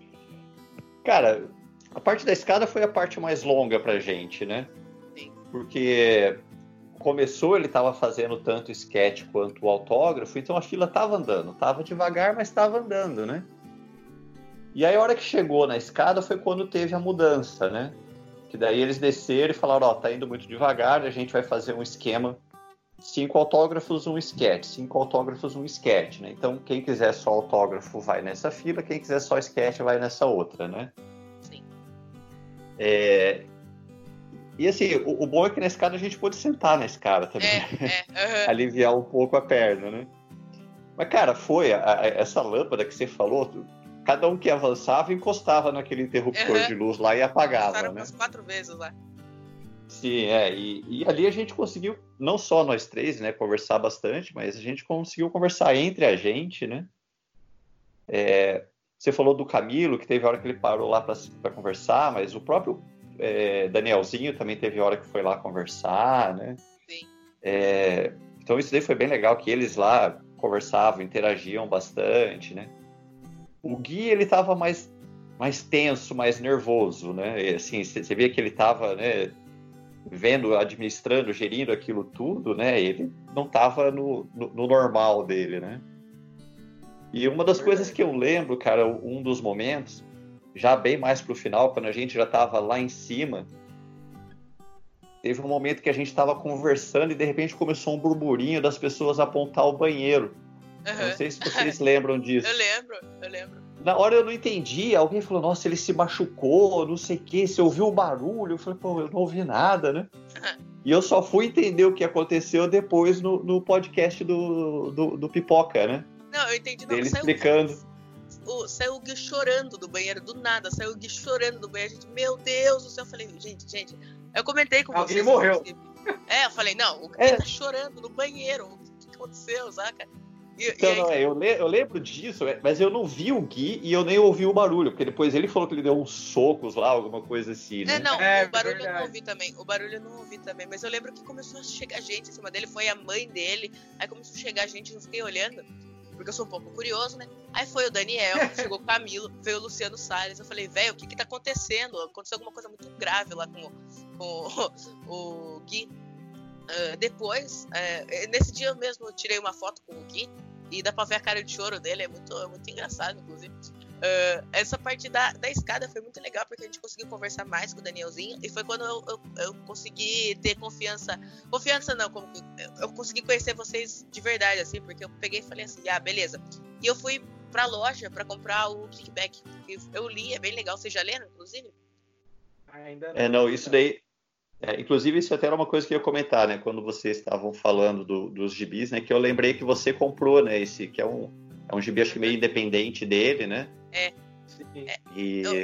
Cara, a parte da escada foi a parte mais longa pra gente, né? Sim. Porque começou, ele estava fazendo tanto sketch quanto o autógrafo, então a fila estava andando. Tava devagar, mas estava andando, né? E aí a hora que chegou na escada foi quando teve a mudança, né? Que daí eles desceram e falaram, ó, oh, tá indo muito devagar, a gente vai fazer um esquema cinco autógrafos, um sketch, cinco autógrafos, um sketch, né? Então, quem quiser só autógrafo vai nessa fila, quem quiser só sketch vai nessa outra, né? É... E assim, o, o, bom é que na escada a gente pode sentar na escada também. É, é, uhum. <laughs> Aliviar um pouco a perna, né? Mas, cara, foi a, a, essa lâmpada que você falou, cada um que avançava encostava naquele interruptor uhum. de luz lá e apagava. Passaram né? umas quatro vezes lá. Sim, é. E, e, ali a gente conseguiu, não só nós três, né, conversar bastante, mas a gente conseguiu conversar entre a gente, né? É, você falou do Camilo, que teve hora que ele parou lá para conversar, mas o próprio é, Danielzinho também teve hora que foi lá conversar, né? Sim. É, então isso daí foi bem legal, que eles lá conversavam, interagiam bastante, né? O Gui, ele tava mais, mais tenso, mais nervoso, né? E, assim, você via que ele tava, né, vendo, administrando, gerindo aquilo tudo, né? Ele não tava no, no, no normal dele, né? E uma das coisas que eu lembro, cara, um dos momentos, já bem mais pro final, quando a gente já tava lá em cima, teve um momento que a gente estava conversando e de repente começou um burburinho das pessoas apontar o banheiro. Uhum. Não sei se <laughs> vocês lembram disso. Eu lembro, eu lembro. Na hora eu não entendi, alguém falou, nossa, ele se machucou, não sei o que, você ouviu o barulho? Eu falei, pô, eu não ouvi nada, né? Uhum. E eu só fui entender o que aconteceu depois no, no podcast do, do, do, Pipoca, né? Não, eu entendi. Não, Ele explicando. O, saiu o Gui chorando do banheiro, do nada, saiu o Gui chorando do banheiro. Gente, meu Deus do céu. Eu falei, gente, gente. Eu comentei com Alguém vocês. morreu. É, eu falei, não, o Gui é. tá chorando no banheiro. O que aconteceu, saca? E, então, e aí... não, é, eu, le, eu, lembro disso, é, mas eu não vi o Gui e eu nem ouvi o barulho, porque depois ele falou que ele deu uns socos lá, alguma coisa assim, né? É, não, é, o barulho verdade. eu não ouvi também, o barulho eu não ouvi também, mas eu lembro que começou a chegar gente em cima dele, foi a mãe dele, aí começou a chegar gente, eu fiquei olhando, porque eu sou um pouco curioso, né? Aí foi o Daniel, <laughs> chegou o Camilo, veio o Luciano Salles, eu falei, velho, o que que tá acontecendo? Aconteceu alguma coisa muito grave lá com, com o, <laughs> o Gui. Uh, depois, uh, nesse dia eu mesmo tirei uma foto com o Gui, e dá pra ver a cara de choro dele, é muito, é muito engraçado, inclusive. Uh, essa parte da, da escada foi muito legal porque a gente conseguiu conversar mais com o Danielzinho e foi quando eu, eu, eu consegui ter confiança. Confiança não, como eu, eu, consegui conhecer vocês de verdade, assim, porque eu peguei e falei assim, ah, beleza. E eu fui pra loja para comprar o kickback. Eu li, é bem legal. Vocês já leram, inclusive? Ainda não. É, não, isso daí, é, inclusive, isso até era uma coisa que eu ia comentar, né? Quando vocês estavam falando do, dos gibis, né? Que eu lembrei que você comprou, né? Esse, que é um, é um gibi, acho que meio independente dele, né? É. E, eu...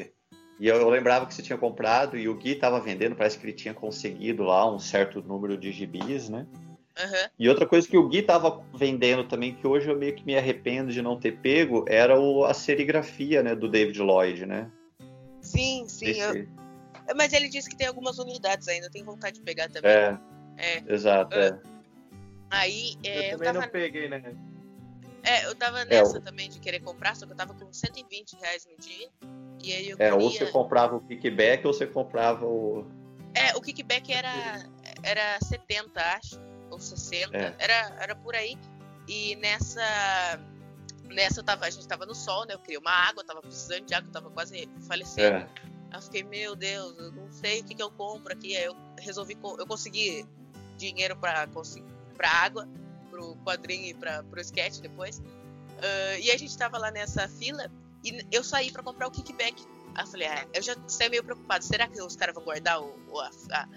e eu, eu, lembrava que você tinha comprado e o Gui estava vendendo, parece que ele tinha conseguido lá um certo número de gibis, né? Uhum. E outra coisa que o Gui estava vendendo também, que hoje eu meio que me arrependo de não ter pego, era o, a serigrafia, né? Do David Lloyd, né? Sim, sim. Esse... Eu mas ele disse que tem algumas unidades ainda, eu tenho vontade de pegar também. É. é. Exato, é. Aí, é, eu também eu tava... não peguei, né? É, eu tava é, nessa é, também de querer comprar, só que eu tava com 120 reais no dia. E aí eu É, queria... ou você comprava o kickback ou você comprava o. É, o kickback era, era 70, acho. Ou 60. É. Era, era por aí. E nessa. Nessa eu tava, a gente tava no sol, né? Eu queria uma água, eu tava precisando de água, eu tava quase falecendo. É. Aí eu fiquei, meu Deus, eu não sei o que, que eu compro aqui. Aí eu resolvi, eu consegui dinheiro para para água, pro quadrinho e para pro sketch depois. Uh, e a gente tava lá nessa fila e eu saí para comprar o kickback. Aí eu falei, ah, eu já saí meio preocupado. Será que os caras vão guardar o, o, a, a,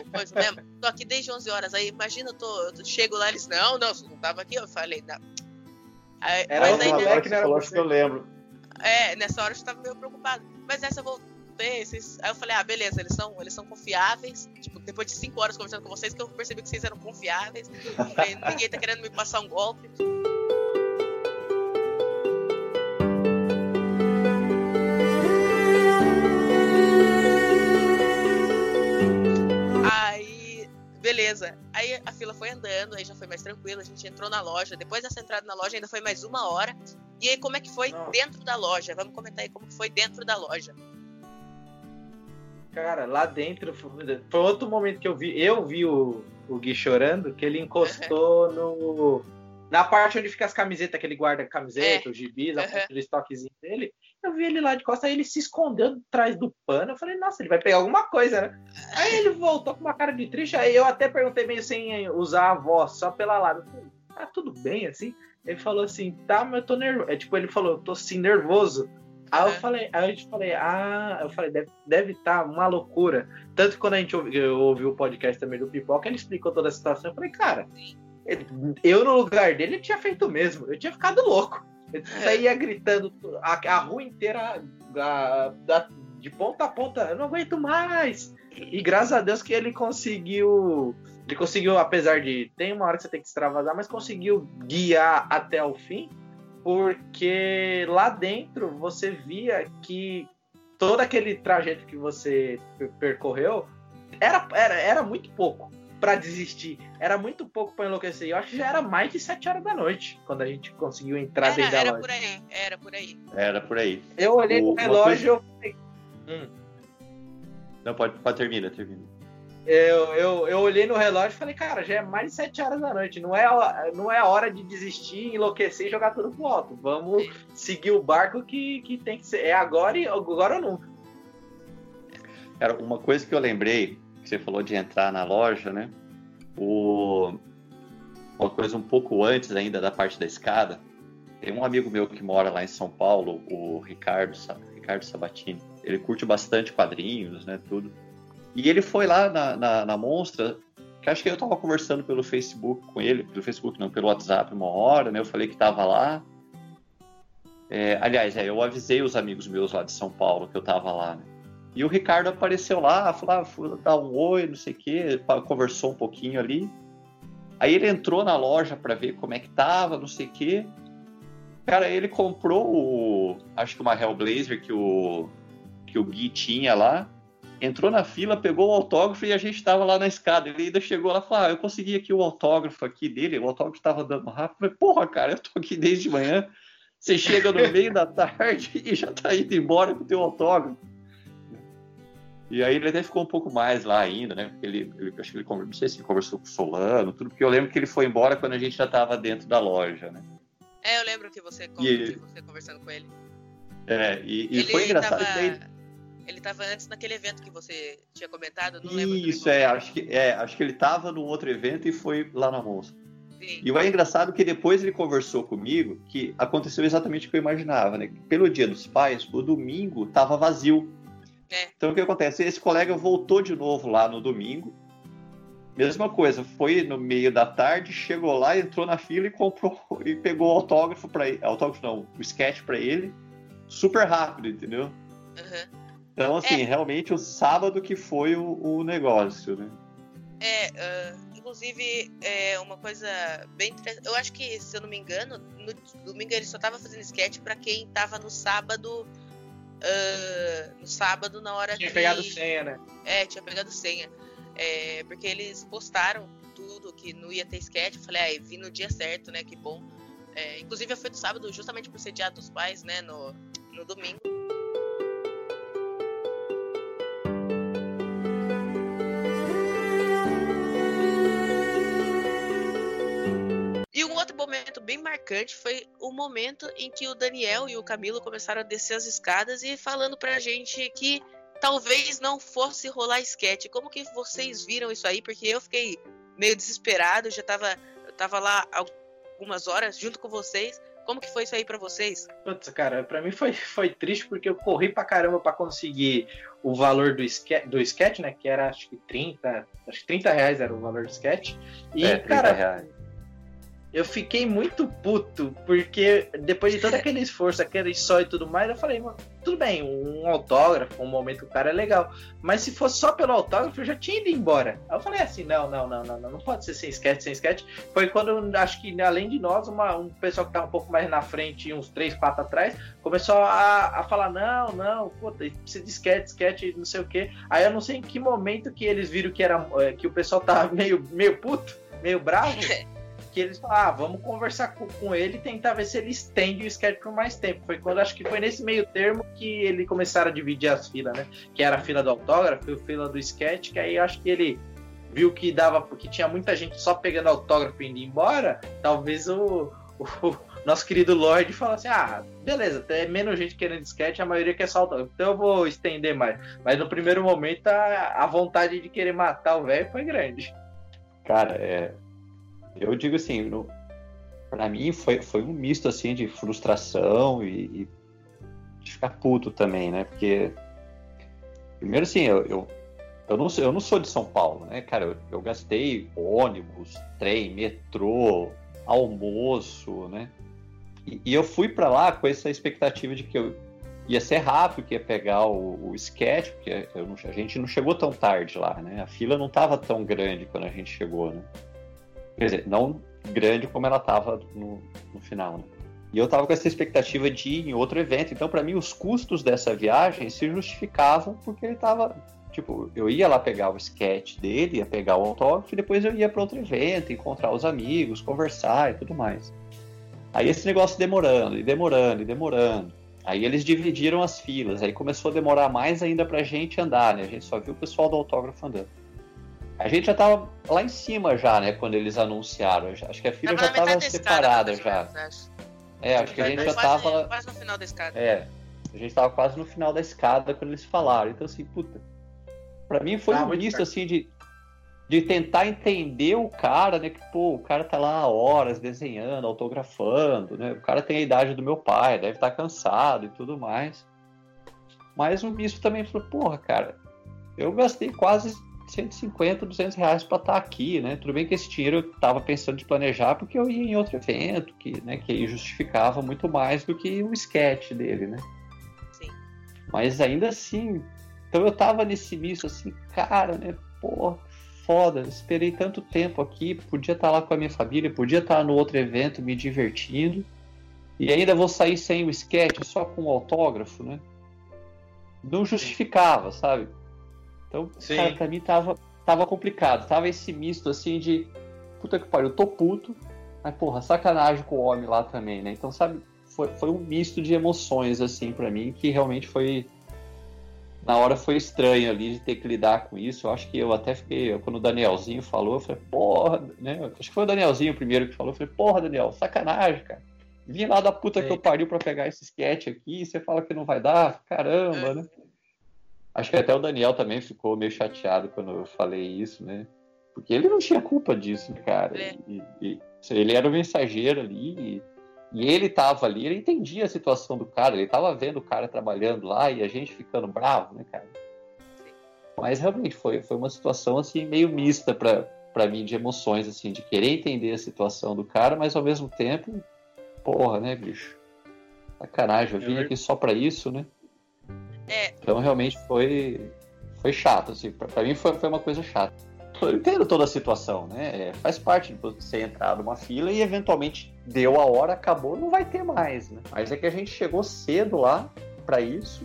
o coisa mesmo? <laughs> tô aqui desde 11 horas. Aí imagina, eu, tô, eu chego lá, eles, não, não, você não tava aqui. Eu falei, não. Aí, Era mas aí, né, que eu lembro. É, nessa hora eu estava meio preocupado. Mas essa eu esses. Aí eu falei, ah, beleza, eles são, eles são confiáveis. Tipo, depois de cinco horas conversando com vocês, que eu percebi que vocês eram confiáveis. Falei, <laughs> ninguém tá querendo me passar um golpe. Aí, beleza. Aí a fila foi andando, aí já foi mais tranquilo, a gente entrou na loja. Depois dessa entrada na loja ainda foi mais uma hora. E aí, como é que foi Nossa. dentro da loja? Vamos comentar aí como foi dentro da loja. Cara, lá dentro foi outro momento que eu vi. Eu vi o, o Gui chorando, que ele encostou <laughs> no. Na parte onde fica as camisetas, que ele guarda camiseta, é. os gibis, uhum. aquele estoquezinho dele. Eu vi ele lá de costas, aí ele se escondendo atrás do pano. Eu falei, nossa, ele vai pegar alguma coisa, né? Aí ele voltou com uma cara de triste. Aí eu até perguntei meio sem usar a voz, só pela lado. Tá tudo bem assim? Ele falou assim, tá, mas eu tô nervoso. É, tipo, ele falou, eu tô assim, nervoso. Aí eu falei, aí a gente falei, ah, eu falei, deve estar tá uma loucura. Tanto que quando a gente ouviu, ouviu o podcast também do Pipoca, ele explicou toda a situação. Eu falei, cara, eu no lugar dele eu tinha feito o mesmo. Eu tinha ficado louco. Eu é. saía gritando a, a rua inteira, a, a, de ponta a ponta, eu não aguento mais. E graças a Deus que ele conseguiu. Ele conseguiu, apesar de. Tem uma hora que você tem que extravasar, mas conseguiu guiar até o fim porque lá dentro você via que todo aquele trajeto que você percorreu era, era, era muito pouco para desistir. Era muito pouco para enlouquecer. Eu acho que já era mais de 7 horas da noite quando a gente conseguiu entrar era, dentro da era loja. Por aí, era por aí. Era por aí. Eu olhei o, no relógio e coisa... eu falei. Hum. Não, pode, pode termina, termina. Eu, eu, eu olhei no relógio e falei, cara, já é mais de 7 horas da noite. Não é, não é a hora de desistir, enlouquecer e jogar tudo pro alto. Vamos seguir o barco que, que tem que ser. É agora, e, agora ou nunca. Cara, uma coisa que eu lembrei, que você falou de entrar na loja, né? O... Uma coisa um pouco antes ainda da parte da escada. Tem um amigo meu que mora lá em São Paulo, o Ricardo, Ricardo Sabatini. Ele curte bastante quadrinhos, né? Tudo. E ele foi lá na, na, na Monstra, que acho que eu estava conversando pelo Facebook com ele, pelo Facebook não, pelo WhatsApp uma hora, né? Eu falei que estava lá. É, aliás, é, eu avisei os amigos meus lá de São Paulo que eu estava lá, né? E o Ricardo apareceu lá, falou, ah, dar um oi, não sei o quê, conversou um pouquinho ali. Aí ele entrou na loja para ver como é que tava, não sei o quê. Cara, ele comprou o, acho que uma Hellblazer que o que o Gui tinha lá entrou na fila, pegou o autógrafo e a gente estava lá na escada. Ele ainda chegou lá e falou: ah, eu consegui aqui o autógrafo aqui dele, o autógrafo estava dando rápido. Eu falei, porra, cara, eu tô aqui desde manhã. Você chega no meio da tarde <laughs> e já tá indo embora com o teu autógrafo. E aí ele até ficou um pouco mais lá ainda, né? Ele, ele acho que ele não sei se ele conversou com o Solano, tudo, porque eu lembro que ele foi embora quando a gente já estava dentro da loja, né? É, eu lembro que você, e, você conversando com ele. É, e, e foi engraçado tava... que ele estava antes naquele evento que você tinha comentado, não lembro. Isso, é acho, que, é, acho que ele estava no outro evento e foi lá na moça. Sim. E o é engraçado que depois ele conversou comigo que aconteceu exatamente o que eu imaginava, né? Pelo Dia dos Pais, o domingo estava vazio. É. Então o que acontece? Esse colega voltou de novo lá no domingo. Mesma coisa, foi no meio da tarde, chegou lá, entrou na fila e comprou <laughs> e pegou o autógrafo para ele, autógrafo não, o sketch para ele, super rápido, entendeu? Uhum. Então, assim, é. realmente o sábado que foi o, o negócio, né? É, uh, inclusive, é uma coisa bem interessante. Eu acho que, se eu não me engano, no domingo ele só tava fazendo sketch para quem tava no sábado. Uh, no sábado, na hora tinha que. Tinha pegado senha, né? É, tinha pegado senha. É, porque eles postaram tudo que não ia ter sketch. Eu falei, ah, vi no dia certo, né? Que bom. É, inclusive, eu fui do sábado justamente por ser dia dos pais, né? No, no domingo. Momento bem marcante foi o momento em que o Daniel e o Camilo começaram a descer as escadas e falando pra gente que talvez não fosse rolar sketch. Como que vocês viram isso aí? Porque eu fiquei meio desesperado, já tava, eu tava lá algumas horas junto com vocês. Como que foi isso aí para vocês? Putz, cara, para mim foi, foi triste porque eu corri pra caramba para conseguir o valor do sketch, do sketch, né? Que era acho que 30, acho que 30 reais era o valor do sketch. E, é, cara, reais eu fiquei muito puto, porque depois de todo <laughs> aquele esforço, aquele só e tudo mais, eu falei, mano, tudo bem, um autógrafo, um momento o cara é legal. Mas se fosse só pelo autógrafo, eu já tinha ido embora. Aí eu falei assim, não, não, não, não, não, não pode ser sem sketch, sem sketch. Foi quando, acho que além de nós, uma, um pessoal que tá um pouco mais na frente, uns três, quatro atrás, começou a, a falar, não, não, puta, precisa de sketch, sketch, não sei o quê. Aí eu não sei em que momento que eles viram que, era, eh, que o pessoal tava meio, meio puto, meio bravo. <laughs> que eles falaram, ah, vamos conversar com, com, ele e tentar ver se ele estende o sketch por mais tempo. Foi quando acho que foi nesse meio termo que ele começaram a dividir as filas, né? Que era a fila do autógrafo e a fila do sketch, que aí acho que ele viu que dava, porque tinha muita gente só pegando autógrafo e indo embora, talvez o, o nosso querido Lorde falou assim: ah, beleza, tem menos gente querendo sketch, a maioria quer só autógrafo, então eu vou estender mais. Mas no primeiro momento a, a vontade de querer matar o velho foi grande. Cara, é, eu digo assim, para mim foi, foi um misto assim de frustração e, e, de ficar puto também, né? Porque primeiro assim, eu, eu, eu, não, eu não sou de São Paulo, né, cara? Eu, eu gastei ônibus, trem, metrô, almoço, né? E, e eu fui para lá com essa expectativa de que eu ia ser rápido, que ia pegar o, o sketch, porque não, a gente não chegou tão tarde lá, né? A fila não estava tão grande quando a gente chegou, né? Quer dizer, não grande como ela estava no, no final. Né? E eu estava com essa expectativa de ir em outro evento. Então, para mim, os custos dessa viagem se justificavam porque ele estava. Tipo, eu ia lá pegar o sketch dele, ia pegar o autógrafo e depois eu ia para outro evento, encontrar os amigos, conversar e tudo mais. Aí esse negócio demorando, e demorando, e demorando. Aí eles dividiram as filas, aí começou a demorar mais ainda pra gente andar, né? A gente só viu o pessoal do autógrafo andando. A gente já tava lá em cima já, né? Quando eles anunciaram. Acho que a fila Tava já metade tava separada já. menos, acho. É, acho que a gente já quase, tava. quase no final da escada. É, a gente tava quase no final da escada quando eles falaram. Então, assim, puta. Pra mim foi Ah, um misto, assim, de, de tentar entender o cara, né? Que, pô, o cara tá lá há horas desenhando, autografando, né? O cara tem a idade do meu pai, deve estar cansado e tudo mais. Mas um misto também falou, porra, cara, eu gastei quase 150, 200 reais pra estar aqui, né? Tudo bem que esse dinheiro eu tava pensando de planejar porque eu ia em outro evento, que, né, que aí justificava muito mais do que o sketch dele, né? Sim. Mas ainda assim, então eu tava nesse misto assim, cara, né? Pô, foda, esperei tanto tempo aqui, podia estar lá com a minha família, podia estar no outro evento me divertindo, e ainda vou sair sem o sketch, só com o autógrafo, né? Não justificava, sabe? Então, Sim. cara, pra mim tava, tava complicado, tava esse misto assim de puta que pariu, eu tô puto, mas porra, sacanagem com o homem lá também, né? Então, sabe, foi, foi um misto de emoções, assim, pra mim, que realmente foi. Na hora foi estranho ali de ter que lidar com isso. Eu acho que eu até fiquei. Quando o Danielzinho falou, eu falei, porra, né? Acho que foi o Danielzinho primeiro que falou. Eu falei, porra, Daniel, sacanagem, cara. Vim lá da puta que Sim. eu pariu pra pegar esse sketch aqui, e você fala que não vai dar, caramba, né? Acho que até o Daniel também ficou meio chateado quando eu falei isso, né? Porque ele não tinha culpa disso, né, cara. É. E, e- ele era o mensageiro ali, e, e ele tava ali, ele entendia a situação do cara, ele tava vendo o cara trabalhando lá e a gente ficando bravo, né, cara? Mas realmente foi, foi uma situação assim meio mista pra, pra mim de emoções, assim, de querer entender a situação do cara, mas ao mesmo tempo, porra, né, bicho? Sacanagem, eu vim É aqui só pra isso, né? É, Então realmente foi, foi chato, assim, pra, pra mim foi, foi uma coisa chata. Eu entendo toda a situação, né? É, faz parte de você entrar numa fila e eventualmente deu a hora, acabou, não vai ter mais, né? Mas é que a gente chegou cedo lá pra isso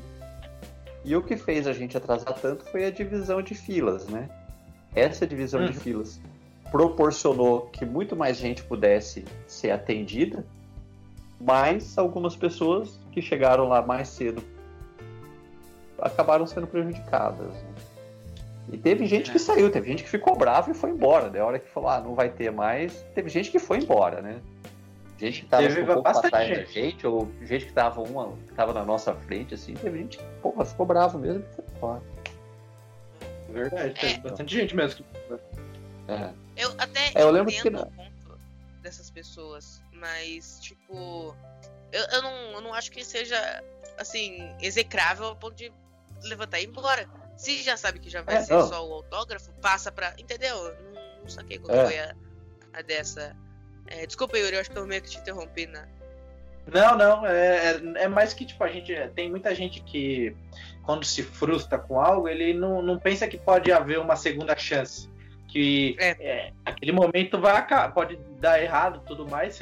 e o que fez a gente atrasar tanto foi a divisão de filas, né? Essa divisão de Uhum. filas proporcionou que muito mais gente pudesse ser atendida, mas algumas pessoas que chegaram lá mais cedo acabaram sendo prejudicadas. né? E teve gente que É. saiu, teve gente que ficou brava e foi embora. Da hora que falou, ah, não vai ter mais, teve gente que foi embora, né? Gente que tava Teve um pouco pra bastante trás da gente. gente, ou gente que tava uma, que tava na nossa frente, assim, teve gente que, porra, ficou bravo mesmo e foi embora. Verdade, teve É. bastante gente mesmo. que- É. Eu até É, eu lembro que entendo não. o ponto dessas pessoas, mas, tipo, eu, eu, não, eu não acho que seja, assim, execrável ao ponto de levantar e ir embora. Se já sabe que já vai É, ser não. só o autógrafo, passa pra. Entendeu? Não, não saquei qual É. foi a, a dessa. É, desculpa, Yuri, eu acho que eu meio que te interrompi na. Não, não, é, é- é mais que, tipo, a gente. Tem muita gente que, quando se frustra com algo, ele não, não pensa que pode haver uma segunda chance. Que É. é, aquele momento vai acabar, pode dar errado tudo mais,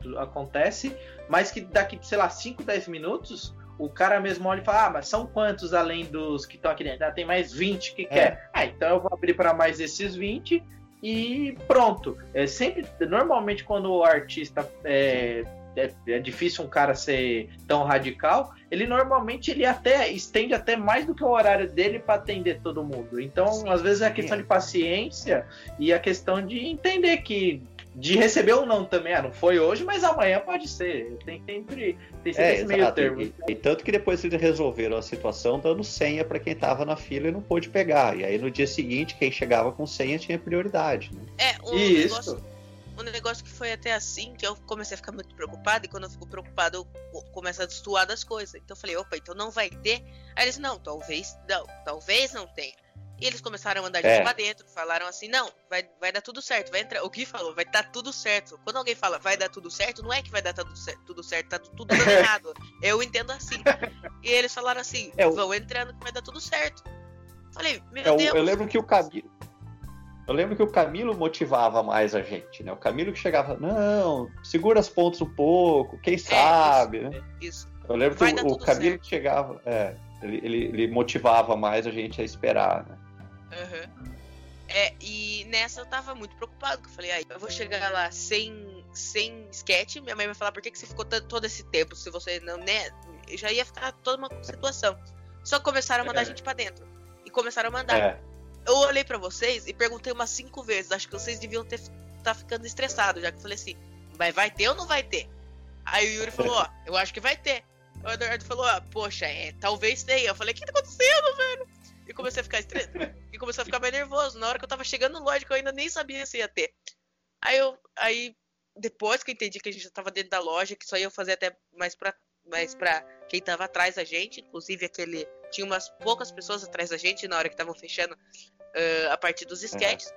tudo acontece, mas que daqui, sei lá, 5, 10 minutos, o cara mesmo olha e fala: Ah, mas são quantos além dos que estão aqui dentro? Ah, tem mais 20 que quer. Ah, então eu vou abrir para mais esses 20 e pronto. É sempre, normalmente, quando o artista é, é, é difícil um cara ser tão radical, ele normalmente ele até estende até mais do que o horário dele para atender todo mundo. Então, Sim. às vezes é a questão de paciência e a questão de entender que de receber ou não também, ah, não foi hoje, mas amanhã pode ser. Tem sempre, tem sempre É, esse meio exato. termo. E, e tanto que depois eles resolveram a situação dando senha para quem tava na fila e não pôde pegar. E aí no dia seguinte, quem chegava com senha tinha prioridade. Né? É, um Isso. negócio. Um negócio que foi até assim, que eu comecei a ficar muito preocupada, e quando eu fico preocupada, eu começo a destoar das coisas. Então eu falei, opa, então não vai ter. Aí eles, não, talvez não, talvez não tenha. E eles começaram a mandar gente É. pra dentro, falaram assim, não, vai, vai dar tudo certo, vai entrar. O Gui falou, vai dar tudo certo. Quando alguém fala vai dar tudo certo, não é que vai dar tudo certo, tudo certo tá tudo dando <laughs> errado. Eu entendo assim. E eles falaram assim, É, o- vão entrando que vai dar tudo certo. Falei, meu Eu, Deus. eu lembro que o Camilo. Eu lembro que o Camilo motivava mais a gente, né? O Camilo que chegava, não, segura as pontas um pouco, quem sabe, né? Isso. Eu lembro Vai que o, o Camilo certo. que chegava, é, ele, ele, ele motivava mais a gente a esperar, né? Aham. É, e nessa eu tava muito preocupado, que eu falei, aí eu vou chegar lá sem, sem sketch, minha mãe vai falar, por que, que você ficou todo esse tempo se você não, né? Eu Já ia ficar toda uma situação. Só começaram a mandar É. gente pra dentro. E começaram a mandar. É, eu olhei para vocês e perguntei umas cinco vezes. Acho que vocês deviam ter tá ficando estressados, já que eu falei assim, mas vai ter ou não vai ter? Aí o Yuri <laughs> falou, ó, eu acho que vai ter. O Eduardo falou, ó, poxa, é, talvez tenha. Eu falei, o que tá acontecendo, velho? E comecei a ficar estressado. e comecei a ficar mais nervoso. Na hora que eu tava chegando no lógico, eu ainda nem sabia se ia ter. Aí eu. Aí, depois que eu entendi que a gente já tava dentro da loja, que só ia fazer até mais pra, mais pra quem tava atrás da gente, inclusive aquele. Tinha umas poucas pessoas atrás da gente na hora que estavam fechando uh, a partir dos sketches. Uhum.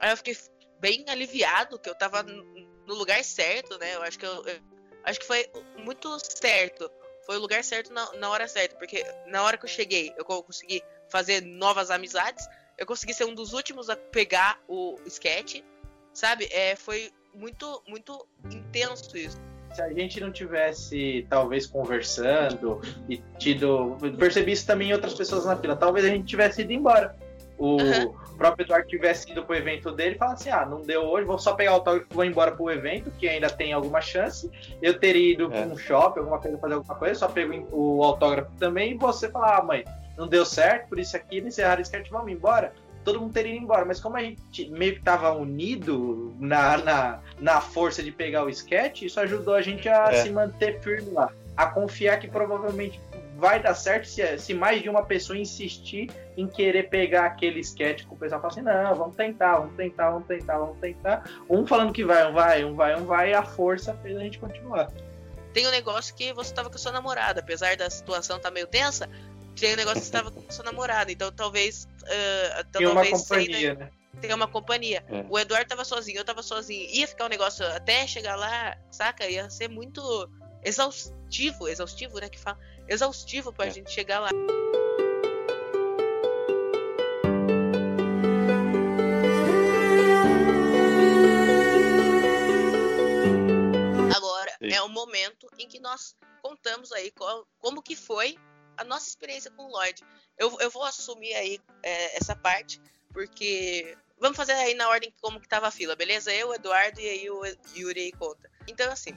Aí eu fiquei bem aliviado que eu tava no lugar certo, né? Eu acho que eu, eu acho que foi muito certo. Foi o lugar certo na, na, hora certa, porque na hora que eu cheguei, eu consegui fazer novas amizades, eu consegui ser um dos últimos a pegar o sketch, sabe? É, foi muito, muito intenso isso. Se a gente não tivesse, talvez, conversando e tido. Percebi isso também em outras pessoas na fila, talvez a gente tivesse ido embora o uhum. próprio Eduardo tivesse ido pro evento dele e fala assim: ah, não deu hoje, vou só pegar o autógrafo e vou embora pro evento, que ainda tem alguma chance. Eu teria ido é. pra um shopping, alguma coisa, fazer alguma coisa, só pego o autógrafo também e você falar: ah, mãe, não deu certo, por isso aqui, encerrar o sketch, vamos embora. Todo mundo teria ido embora, mas como a gente meio que tava unido na, na, na força de pegar o sketch, isso ajudou a gente a é. se manter firme lá, a confiar que provavelmente vai dar certo se, se mais de uma pessoa insistir em querer pegar aquele sketch com o pessoal fala assim, não, vamos tentar, vamos tentar, vamos tentar, vamos tentar. Um falando que vai, um vai, um vai, um vai, e a força fez a gente continuar. Tem um negócio que você estava com a sua namorada, apesar da situação estar tá meio tensa, tem um negócio que você estava com a sua namorada, então talvez. Uh, tem uma companhia, né? Tem uma companhia. É. O Eduardo tava sozinho, eu tava sozinho. Ia ficar um negócio até chegar lá, saca? Ia ser muito exaustivo, exaustivo, né? Que fala exaustivo pra é. gente chegar lá. Agora Sim. é o momento em que nós contamos aí qual, como que foi a nossa experiência com o Lloyd. Eu, eu vou assumir aí é, essa parte, porque vamos fazer aí na ordem como que tava a fila, beleza? Eu, Eduardo e aí o Yuri conta. Então, assim,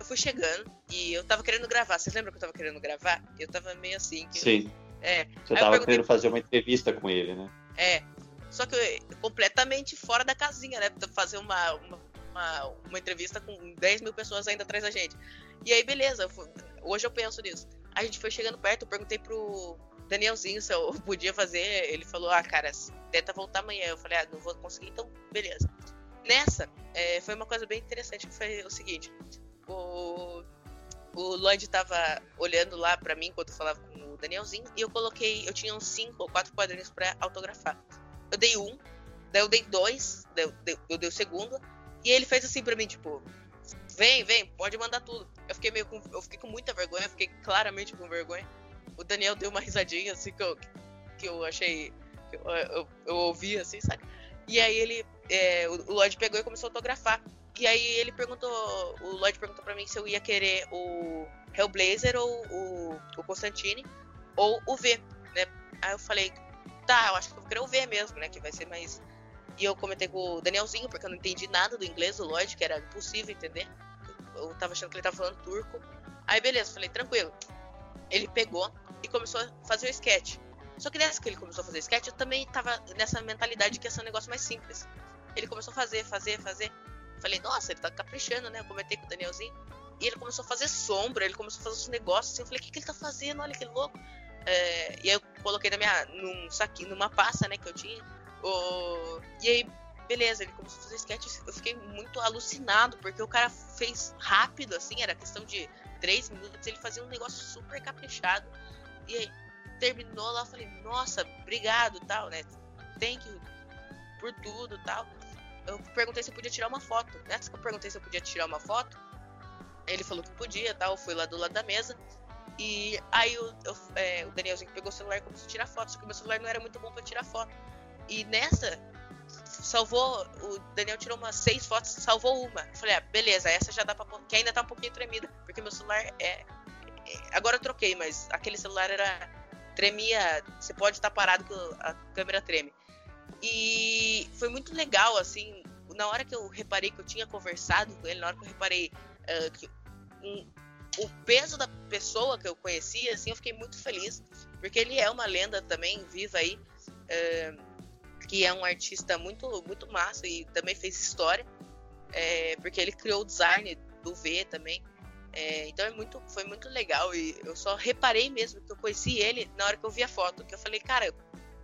eu fui chegando e eu tava querendo gravar. Vocês lembram que eu tava querendo gravar? Eu tava meio assim. Sim. Eu... É. Você tava perguntei... querendo fazer uma entrevista com ele, né? É. Só que eu, completamente fora da casinha, né? Fazer uma, uma, uma, uma, entrevista com 10 mil pessoas ainda atrás da gente. E aí, beleza. Eu fui... hoje eu penso nisso. A gente foi chegando perto, eu perguntei pro Danielzinho se eu <laughs> podia fazer. Ele falou, ah, cara, tenta voltar amanhã. Eu falei, ah, não vou conseguir, então beleza. Nessa, é, foi uma coisa bem interessante que foi o seguinte o, o Lloyd tava olhando lá para mim enquanto eu falava com o Danielzinho e eu coloquei, eu tinha uns cinco ou quatro quadrinhos para autografar. Eu dei um, daí eu dei dois, daí eu dei, eu dei o segundo e ele fez assim para mim, tipo, vem, vem, pode mandar tudo. Eu fiquei meio com, eu fiquei com muita vergonha, fiquei claramente com vergonha. O Daniel deu uma risadinha assim que eu, que eu achei, que eu, eu, eu ouvi assim, sabe? E aí ele, é, o Lloyd pegou e começou a autografar. E aí ele perguntou, o Lloyd perguntou pra mim se eu ia querer o Hellblazer ou o, o Constantine ou o V, né? Aí eu falei, tá, eu acho que eu vou querer o V mesmo, né? Que vai ser mais. E eu comentei com o Danielzinho, porque eu não entendi nada do inglês do Lloyd, que era impossível entender. Eu tava achando que ele tava falando turco. Aí beleza, falei, tranquilo. Ele pegou e começou a fazer o sketch. Só que nessa que ele começou a fazer sketch, eu também tava nessa mentalidade que ia ser um negócio mais simples. Ele começou a fazer, fazer, fazer. Falei, nossa, ele tá caprichando, né? Eu comentei com o Danielzinho. E ele começou a fazer sombra, ele começou a fazer os negócios assim. Eu falei, o que, que ele tá fazendo? Olha que louco. É, e aí eu coloquei na minha, num saquinho, numa pasta, né, que eu tinha. O, e aí, beleza, ele começou a fazer sketch. Eu fiquei muito alucinado, porque o cara fez rápido, assim, era questão de três minutos. Ele fazia um negócio super caprichado. E aí, terminou lá, eu falei, nossa, obrigado, tal, né? Thank you por tudo, tal eu perguntei se eu podia tirar uma foto. Nessa que eu perguntei se eu podia tirar uma foto, ele falou que podia, tal. Eu fui lá do lado da mesa. E aí eu, eu, é, o Danielzinho pegou o celular e começou a tirar foto, só que o meu celular não era muito bom para tirar foto. E nessa, salvou. O Daniel tirou umas seis fotos, salvou uma. Eu falei, ah, beleza, essa já dá pra que ainda tá um pouquinho tremida, porque meu celular é. é agora eu troquei, mas aquele celular era. tremia. Você pode estar parado que a câmera treme. E foi muito legal, assim, na hora que eu reparei que eu tinha conversado com ele, na hora que eu reparei uh, que um, o peso da pessoa que eu conhecia, assim, eu fiquei muito feliz, porque ele é uma lenda também, viva aí. Uh, que é um artista muito, muito massa e também fez história, é, porque ele criou o design do V também. É, então é muito, foi muito legal e eu só reparei mesmo que eu conheci ele na hora que eu vi a foto, que eu falei, cara,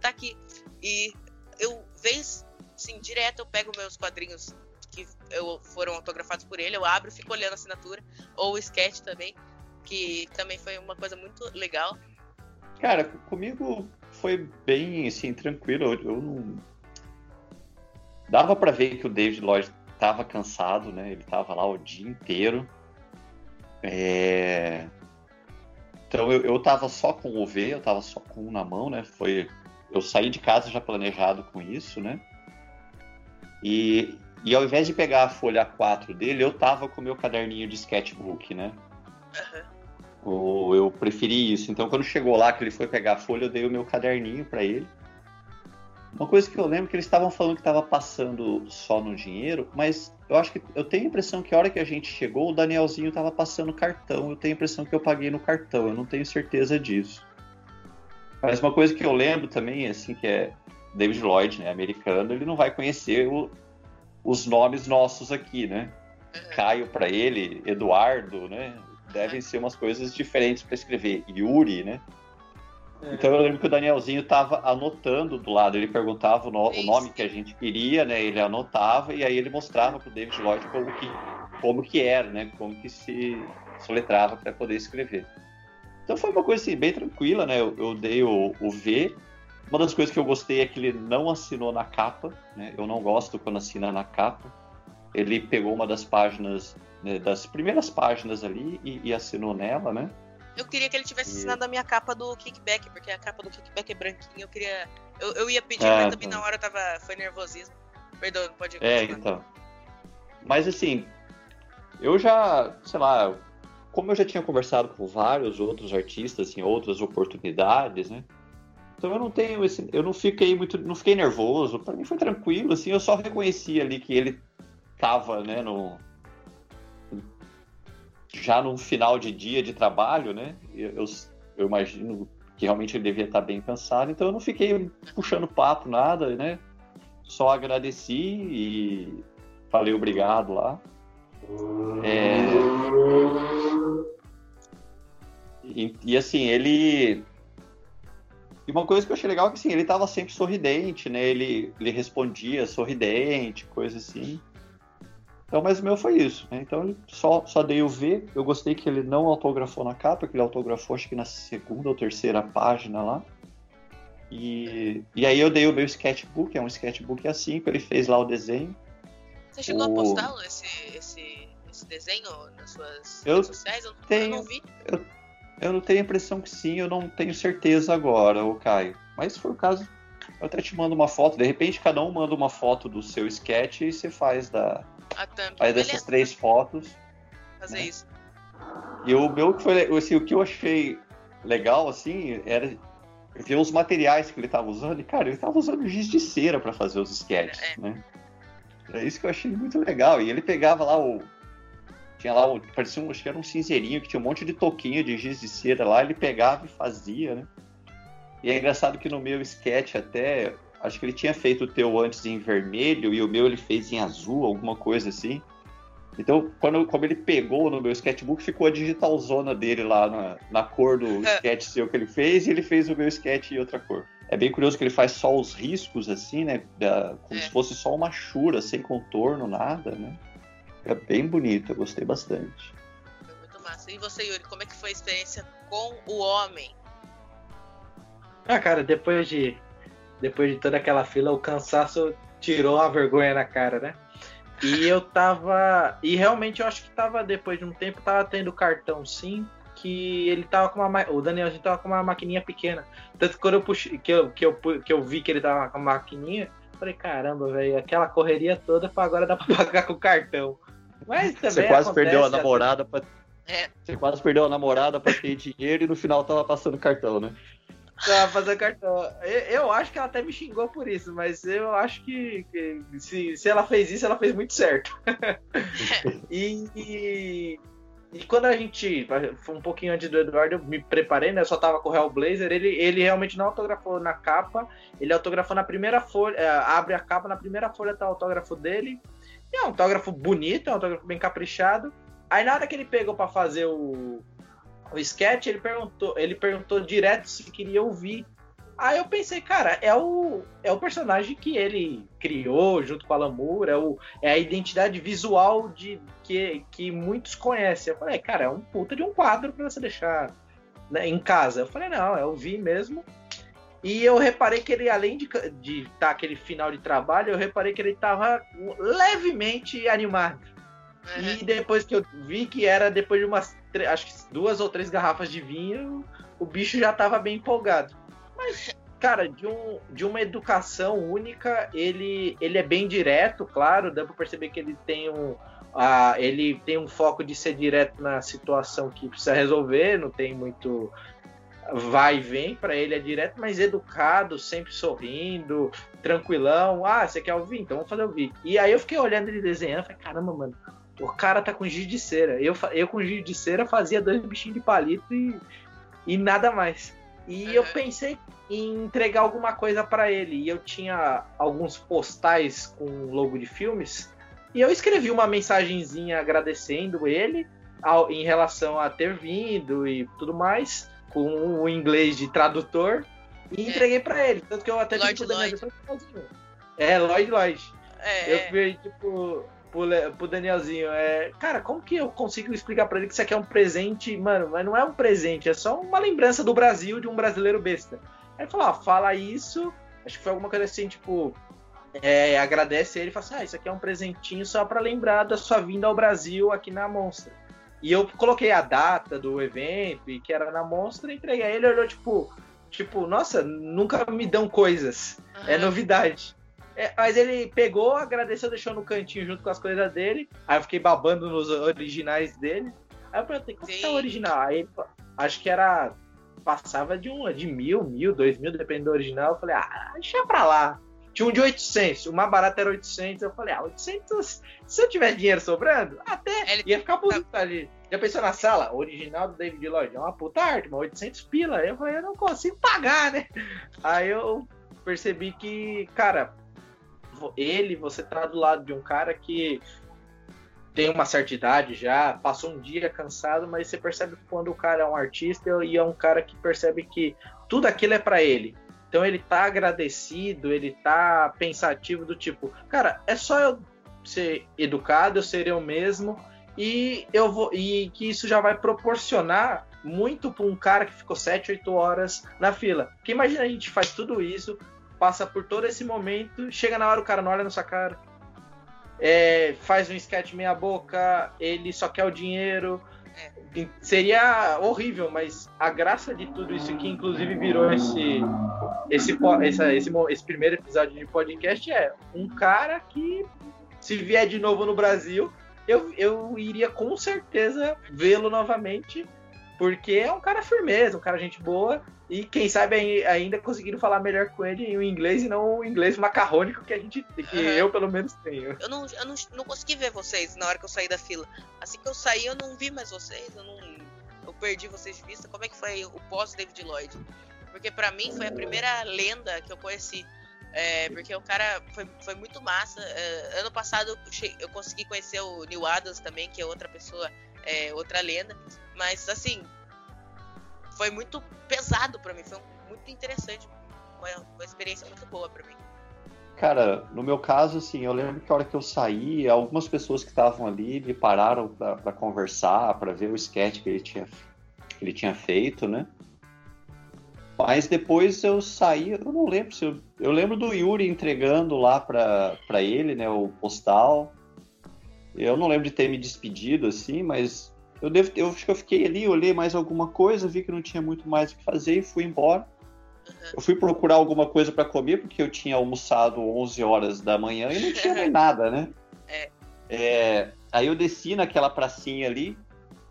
tá aqui. E eu, vez, assim, direto eu pego meus quadrinhos que eu, foram autografados por ele, eu abro, fico olhando a assinatura, ou o sketch também, que também foi uma coisa muito legal. Cara, comigo foi bem, assim, tranquilo, eu, eu não... Dava para ver que o David Lloyd tava cansado, né, ele tava lá o dia inteiro, é... Então eu, eu tava só com o V, eu tava só com um na mão, né? Foi. Eu saí de casa já planejado com isso, né? E, e ao invés de pegar a folha 4 dele, eu tava com o meu caderninho de sketchbook, né? Uhum. Eu preferi isso. Então quando chegou lá que ele foi pegar a folha, eu dei o meu caderninho para ele. Uma coisa que eu lembro que eles estavam falando que estava passando só no dinheiro, mas eu acho que eu tenho a impressão que a hora que a gente chegou, o Danielzinho estava passando cartão. Eu tenho a impressão que eu paguei no cartão, eu não tenho certeza disso. Mas uma coisa que eu lembro também, assim, que é David Lloyd, né, americano, ele não vai conhecer o, os nomes nossos aqui, né? Caio para ele, Eduardo, né? Devem ser umas coisas diferentes para escrever. Yuri, né? É. Então eu lembro que o Danielzinho estava anotando do lado, ele perguntava o, no, o, nome que a gente queria, né? Ele anotava e aí ele mostrava para o David Lloyd como que, como que era, né? Como que se soletrava para poder escrever. Então foi uma coisa assim, bem tranquila, né? Eu, eu dei o, o, V. Uma das coisas que eu gostei é que ele não assinou na capa, né? Eu não gosto quando assina na capa. Ele pegou uma das páginas, né, das primeiras páginas ali e, e assinou nela, né? Eu queria que ele tivesse assinado a minha capa do Kickback, porque a capa do Kickback é branquinha. Eu queria. Eu, eu ia pedir, é, mas também na hora tava. Foi nervosismo. Perdão, não pode É, então. Mas assim, eu já, sei lá, como eu já tinha conversado com vários outros artistas em outras oportunidades, né? Então eu não tenho esse, eu não fiquei muito, não fiquei nervoso. Para mim foi tranquilo, assim. Eu só reconheci ali que ele tava, né, no já no final de dia de trabalho, né? Eu, eu imagino que realmente ele devia estar bem cansado, então eu não fiquei puxando papo, nada, né? Só agradeci e falei obrigado lá. É... E, e, assim, ele. E uma coisa que eu achei legal é que assim, ele estava sempre sorridente, né? Ele, ele respondia sorridente, coisa assim. Então, mas o meu foi isso. Né? Então, só, só dei o V. Eu gostei que ele não autografou na capa, que ele autografou acho que na segunda ou terceira página lá. E, e aí eu dei o meu sketchbook, é um sketchbook assim, que ele fez lá o desenho. Você chegou o... a postar esse, esse, esse desenho nas suas eu redes sociais? Eu, tenho, eu não vi. Eu, eu não tenho a impressão que sim, eu não tenho certeza agora, o Caio. Mas se for o caso, eu até te mando uma foto. De repente, cada um manda uma foto do seu sketch e você faz da. Aí dessas três fotos. Fazer né? isso. E o meu que foi assim, o que eu achei legal assim era ver os materiais que ele estava usando. E cara, ele estava usando giz de cera para fazer os sketches, é. né? É isso que eu achei muito legal. E ele pegava lá o tinha lá o parecia um, acho que era um cinzeirinho que tinha um monte de toquinho de giz de cera lá, ele pegava e fazia, né? E é engraçado que no meu sketch até Acho que ele tinha feito o teu antes em vermelho e o meu ele fez em azul, alguma coisa assim. Então, quando, como ele pegou no meu sketchbook, ficou a digital zona dele lá na, na cor do <laughs> é. sketch seu que ele fez, e ele fez o meu sketch em outra cor. É bem curioso que ele faz só os riscos, assim, né? Da, como é. se fosse só uma chura, sem contorno, nada, né? É bem bonito, eu gostei bastante. Foi muito massa. E você, Yuri, como é que foi a experiência com o homem? Ah, cara, depois de depois de toda aquela fila, o cansaço tirou a vergonha na cara, né? E eu tava. E realmente eu acho que tava, depois de um tempo, tava tendo cartão sim. Que ele tava com uma. O Danielzinho tava com uma maquininha pequena. Tanto que quando eu puxei. Que eu, que eu, que eu vi que ele tava com uma maquininha, falei, caramba, velho, aquela correria toda pra agora dá pra <laughs> pagar com cartão. Mas também. Você quase perdeu a namorada pra. É. Você quase perdeu a namorada pra ter dinheiro e no final tava passando cartão, né? Pra fazer cartão. Eu, acho que ela até me xingou por isso, mas eu acho que, que se, se ela fez isso, ela fez muito certo. <laughs> e, e, e quando a gente. Foi um pouquinho antes do Eduardo, eu me preparei, né? Eu só tava com o Real Blazer. Ele, ele realmente não autografou na capa. Ele autografou na primeira folha. É, abre a capa, na primeira folha tá o autógrafo dele. E é um autógrafo bonito, é um autógrafo bem caprichado. Aí na hora que ele pegou para fazer o, o sketch, ele perguntou, ele perguntou direto se queria ouvir Aí eu pensei, cara, é o, é o personagem que ele criou junto com a Lamour, é, o, é a identidade visual de que, que muitos conhecem. Eu falei, cara, é um puta de um quadro para você deixar né, em casa. Eu falei, não, eu vi mesmo. E eu reparei que ele, além de estar de tá aquele final de trabalho, eu reparei que ele estava levemente animado. Uhum. E depois que eu vi que era depois de umas, acho que duas ou três garrafas de vinho, o bicho já estava bem empolgado. Mas, cara, de, um, de uma educação única, ele, ele é bem direto, claro, dá pra perceber que ele tem um. Uh, ele tem um foco de ser direto na situação que precisa resolver, não tem muito vai e vem, para ele é direto, mas educado, sempre sorrindo, tranquilão. Ah, você quer ouvir? Então vamos fazer ouvir. E aí eu fiquei olhando ele desenhando, falei, caramba, mano, o cara tá com giz de cera. Eu, eu com giz de cera fazia dois bichinhos de palito e, e nada mais. E uhum. eu pensei em entregar alguma coisa para ele. E eu tinha alguns postais com logo de filmes. E eu escrevi uma mensagenzinha agradecendo ele ao, em relação a ter vindo e tudo mais, com o inglês de tradutor. E é. entreguei para ele. Tanto que eu até Lloyd, Lloyd. É, Lloyd Lloyd. É, eu é. fui, tipo, pro, pro Danielzinho, é, cara, como que eu consigo explicar para ele que isso aqui é um presente, mano, mas não é um presente, é só uma lembrança do Brasil de um brasileiro besta. Aí ele falou, ó, fala isso, acho que foi alguma coisa assim, tipo, é, agradece ele e fala assim, ah, isso aqui é um presentinho só para lembrar da sua vinda ao Brasil aqui na Monstra. E eu coloquei a data do evento e que era na Monstra, entreguei a ele, olhou tipo, tipo, nossa, nunca me dão coisas, uhum. é novidade. É, mas ele pegou, agradeceu, deixou no cantinho junto com as coisas dele. Aí eu fiquei babando nos originais dele. Aí eu perguntei, qual que é o original? Aí acho que era. Passava de um de mil, mil, dois mil, dependendo do original. Eu falei, ah, deixa pra lá. Tinha um de 800, o mais barato era 800. Eu falei, ah, 800, se eu tiver dinheiro sobrando, até ele... ia ficar bonito tá... ali. Já pensou na sala? Original do David Lloyd, é uma puta arte, mas 800 pila. Eu falei, eu não consigo pagar, né? Aí eu percebi que, cara, ele, você tá do lado de um cara que tem uma certa idade já, passou um dia cansado, mas você percebe quando o cara é um artista e é um cara que percebe que tudo aquilo é para ele. Então ele tá agradecido, ele tá pensativo do tipo, cara, é só eu ser educado, eu ser eu mesmo e eu vou e que isso já vai proporcionar muito para um cara que ficou 7, 8 horas na fila. Porque imagina a gente faz tudo isso, passa por todo esse momento, chega na hora o cara não olha na sua cara, é, faz um sketch meia boca, ele só quer o dinheiro. É. Seria horrível, mas a graça de tudo isso que inclusive virou esse esse, esse, esse, esse primeiro episódio de podcast é um cara que se vier de novo no Brasil, eu, eu iria com certeza vê-lo novamente porque é um cara firmeza, um cara gente boa. E quem sabe ainda conseguiram falar melhor com ele em inglês e não o inglês macarrônico que a gente que uhum. eu pelo menos tenho. Eu, não, eu não, não consegui ver vocês na hora que eu saí da fila. Assim que eu saí, eu não vi mais vocês, eu não. Eu perdi vocês de vista. Como é que foi o pós David Lloyd? Porque para mim foi a primeira lenda que eu conheci. É, porque o cara foi, foi muito massa. É, ano passado eu, cheguei, eu consegui conhecer o Neil Adams também, que é outra pessoa, é, outra lenda. Mas assim, foi muito pesado para mim, foi muito interessante, uma, uma experiência muito boa para mim. Cara, no meu caso, assim, eu lembro que a hora que eu saí, algumas pessoas que estavam ali me pararam para conversar, para ver o sketch que ele tinha, que ele tinha feito, né? Mas depois eu saí, eu não lembro se eu, eu lembro do Yuri entregando lá para ele, né, o postal. Eu não lembro de ter me despedido assim, mas eu, devo, eu acho que eu fiquei ali, olhei mais alguma coisa, vi que não tinha muito mais o que fazer e fui embora. Eu fui procurar alguma coisa para comer, porque eu tinha almoçado 11 horas da manhã e não tinha <laughs> mais nada, né? É. É, aí eu desci naquela pracinha ali,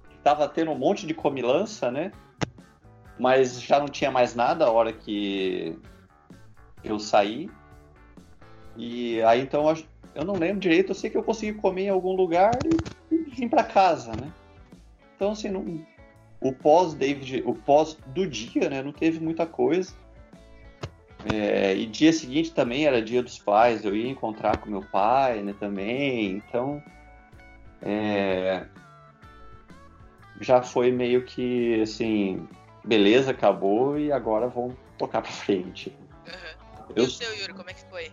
que tava tendo um monte de comilança, né? Mas já não tinha mais nada a hora que eu saí. E aí então eu não lembro direito, eu sei que eu consegui comer em algum lugar e vim para casa, né? Então, assim, não, o pós David, o pós do dia, né? Não teve muita coisa. É, e dia seguinte também era dia dos pais, eu ia encontrar com meu pai, né, também, então é, já foi meio que assim, beleza, acabou e agora vamos tocar pra frente. Uhum. Eu... E o seu, Yuri, como é que foi?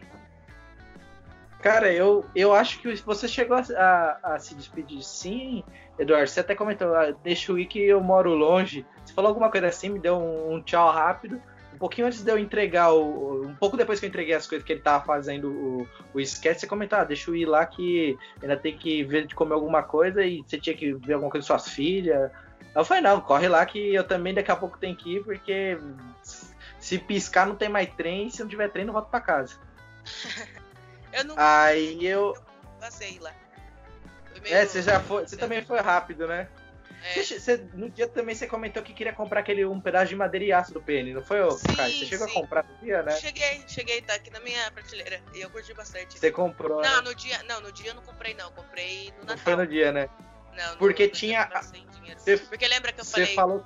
Cara, eu, eu acho que você chegou a, a, a se despedir sim, Eduardo. Você até comentou, ah, deixa ir que eu moro longe. Você falou alguma coisa assim, me deu um, um tchau rápido. Um pouquinho antes de eu entregar, o, um pouco depois que eu entreguei as coisas que ele tava fazendo o, o sketch, você comentou, ah, deixa eu ir lá que ainda tem que ver de comer alguma coisa e você tinha que ver alguma coisa com suas filhas. Eu falei, não, corre lá que eu também daqui a pouco tenho que ir, porque se piscar não tem mais trem, se não tiver trem, não volto pra casa. <laughs> Eu não. Aí eu. Passei lá. Meio... É, você já foi. Você também foi rápido, né? É. Você, você, no dia também você comentou que queria comprar aquele um pedaço de madeira e aço do PN, não foi, sim, Caio? Você chegou sim. a comprar no dia, né? Cheguei, cheguei, tá aqui na minha prateleira. E eu curti bastante. Você comprou? Não, né? no dia, não, no dia eu não comprei não, comprei no Natal. Não foi no dia, né? Não, Porque no, tinha. Você, Porque lembra que eu falei falou...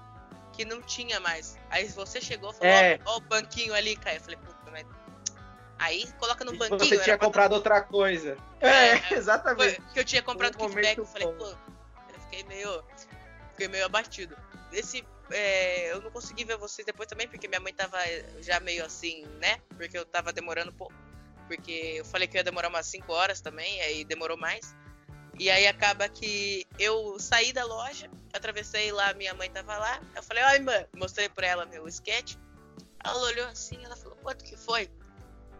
que não tinha mais. Aí você chegou e falou, é. ó, ó, o banquinho ali, Caio. Eu falei, puta, Aí coloca no banquinho. Você tinha comprado pra... outra coisa. É, é <laughs> exatamente. que eu tinha comprado um kickback. Eu falei, pô, eu fiquei meio. Fiquei meio abatido. Esse. É, eu não consegui ver vocês depois também, porque minha mãe tava já meio assim, né? Porque eu tava demorando um pouco. Porque eu falei que ia demorar umas 5 horas também, aí demorou mais. E aí acaba que eu saí da loja, atravessei lá, minha mãe tava lá. Eu falei, ai, mãe, mostrei pra ela meu sketch. Ela olhou assim, ela falou, quanto que foi?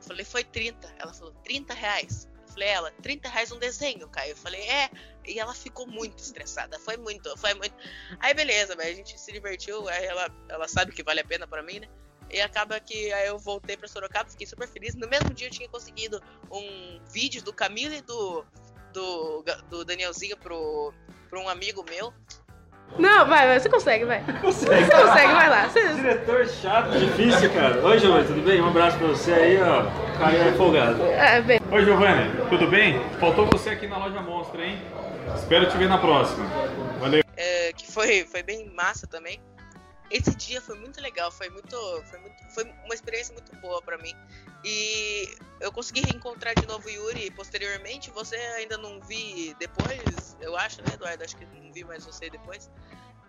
Falei, foi 30. Ela falou, 30 reais. Eu falei, ela, 30 reais um desenho, Caio. Eu falei, é. E ela ficou muito estressada. Foi muito, foi muito. Aí beleza, mas a gente se divertiu. Aí ela, ela sabe que vale a pena para mim, né? E acaba que aí eu voltei para Sorocaba, fiquei super feliz. No mesmo dia eu tinha conseguido um vídeo do Camilo e do, do, do Danielzinho pro, pro um amigo meu. Não, vai, vai, você consegue, vai. <laughs> Consegue. Você consegue, vai lá. Você... Diretor chato, difícil, cara. Oi, Giovanni, tudo bem? Um abraço pra você aí, ó. Caio é folgado. É, bem. Oi, Giovanni, tudo bem? Faltou você aqui na loja Monstra, hein? Espero te ver na próxima. Valeu. É, que foi, foi bem massa também. Esse dia foi muito legal, foi muito, foi muito, foi uma experiência muito boa para mim. E eu consegui reencontrar de novo o Yuri posteriormente. Você ainda não vi depois, eu acho, né, Eduardo? Acho que não vi mais você depois.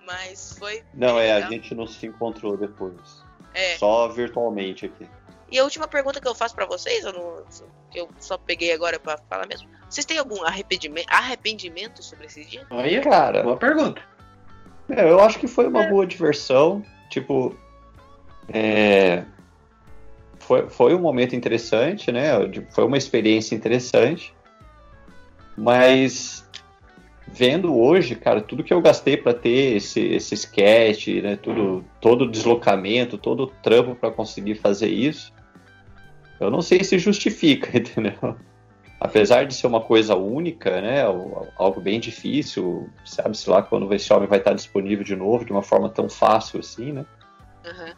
Mas foi. Não, é, legal. a gente não se encontrou depois. É. Só virtualmente aqui. E a última pergunta que eu faço para vocês, eu não, que eu só peguei agora para falar mesmo. Vocês têm algum arrependimento, arrependimento sobre esse dia? Aí, cara, boa pergunta. É, eu acho que foi uma é. boa diversão. Tipo, é, foi, foi um momento interessante, né? Foi uma experiência interessante. Mas vendo hoje, cara, tudo que eu gastei para ter esse, esse sketch, né? Tudo, todo o deslocamento, todo o trampo para conseguir fazer isso, eu não sei se justifica, <laughs> entendeu? Apesar de ser uma coisa única, né, algo bem difícil, sabe-se lá quando esse homem vai estar disponível de novo de uma forma tão fácil assim, né? Uhum.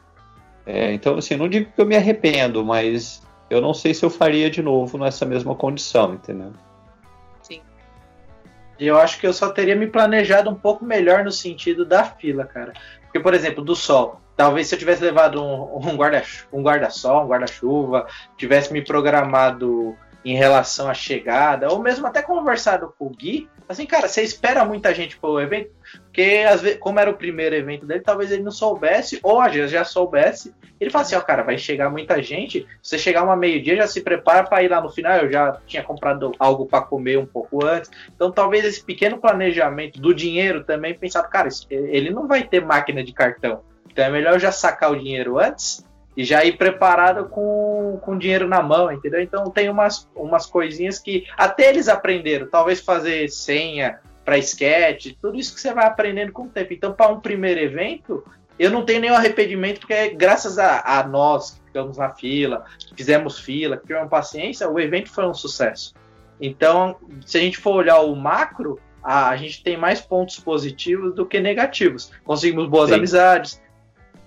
É, então, assim, não digo que eu me arrependo, mas eu não sei se eu faria de novo nessa mesma condição, entendeu? Sim. E eu acho que eu só teria me planejado um pouco melhor no sentido da fila, cara. Porque, por exemplo, do sol, talvez se eu tivesse levado um, um guarda-sol, um guarda-chuva, um guarda tivesse me programado em relação à chegada, ou mesmo até conversado com o Gui, assim, cara, você espera muita gente pro evento, porque às vezes, como era o primeiro evento dele, talvez ele não soubesse, ou às vezes já soubesse, ele fala assim, ó, cara, vai chegar muita gente, você chegar uma meio-dia, já se prepara para ir lá no final, eu já tinha comprado algo para comer um pouco antes, então talvez esse pequeno planejamento do dinheiro também, pensado, cara, ele não vai ter máquina de cartão, então é melhor eu já sacar o dinheiro antes, e já ir preparado com, com dinheiro na mão, entendeu? Então tem umas, umas coisinhas que até eles aprenderam, talvez fazer senha para sketch, tudo isso que você vai aprendendo com o tempo. Então, para um primeiro evento, eu não tenho nenhum arrependimento, porque graças a, a nós que ficamos na fila, fizemos fila, que tivemos paciência, o evento foi um sucesso. Então, se a gente for olhar o macro, a, a gente tem mais pontos positivos do que negativos. Conseguimos boas Sim. amizades,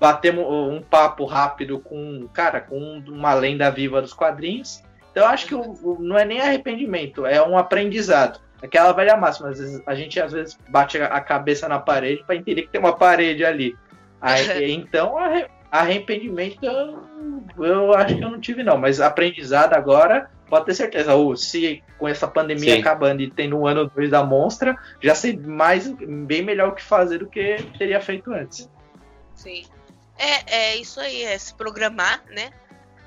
batemos um papo rápido com, cara, com uma lenda viva dos quadrinhos. Então eu acho que o, o, não é nem arrependimento, é um aprendizado. aquela velha máxima, às vezes, a gente às vezes bate a cabeça na parede para entender que tem uma parede ali. Aí, <laughs> então, arrependimento eu, eu acho que eu não tive não, mas aprendizado agora, pode ter certeza. Ou se com essa pandemia Sim. acabando e tendo um ano dois da monstra, já sei mais, bem melhor o que fazer do que teria feito antes. Sim. É, é isso aí, é se programar, né?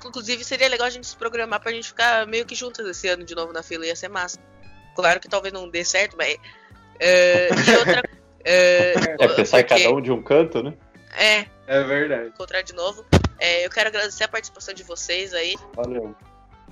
Inclusive, seria legal a gente se programar pra gente ficar meio que juntas esse ano de novo na fila, ia ser massa. Claro que talvez não dê certo, mas. Uh, e outra. Uh, é pensar porque... em cada um de um canto, né? É. É verdade. Encontrar de novo. É, eu quero agradecer a participação de vocês aí. Valeu.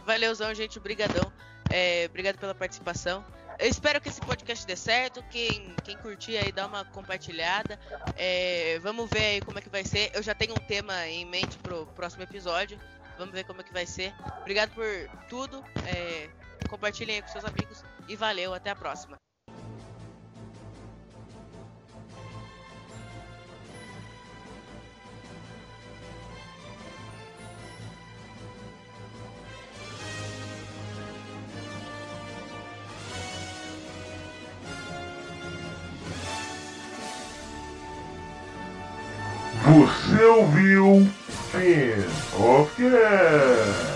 Valeuzão, gente. Obrigadão. É, obrigado pela participação. Eu espero que esse podcast dê certo. Quem, quem curtir aí, dá uma compartilhada. É, vamos ver aí como é que vai ser. Eu já tenho um tema em mente pro próximo episódio. Vamos ver como é que vai ser. Obrigado por tudo. É, compartilhem aí com seus amigos. E valeu, até a próxima. Você ouviu of Cast.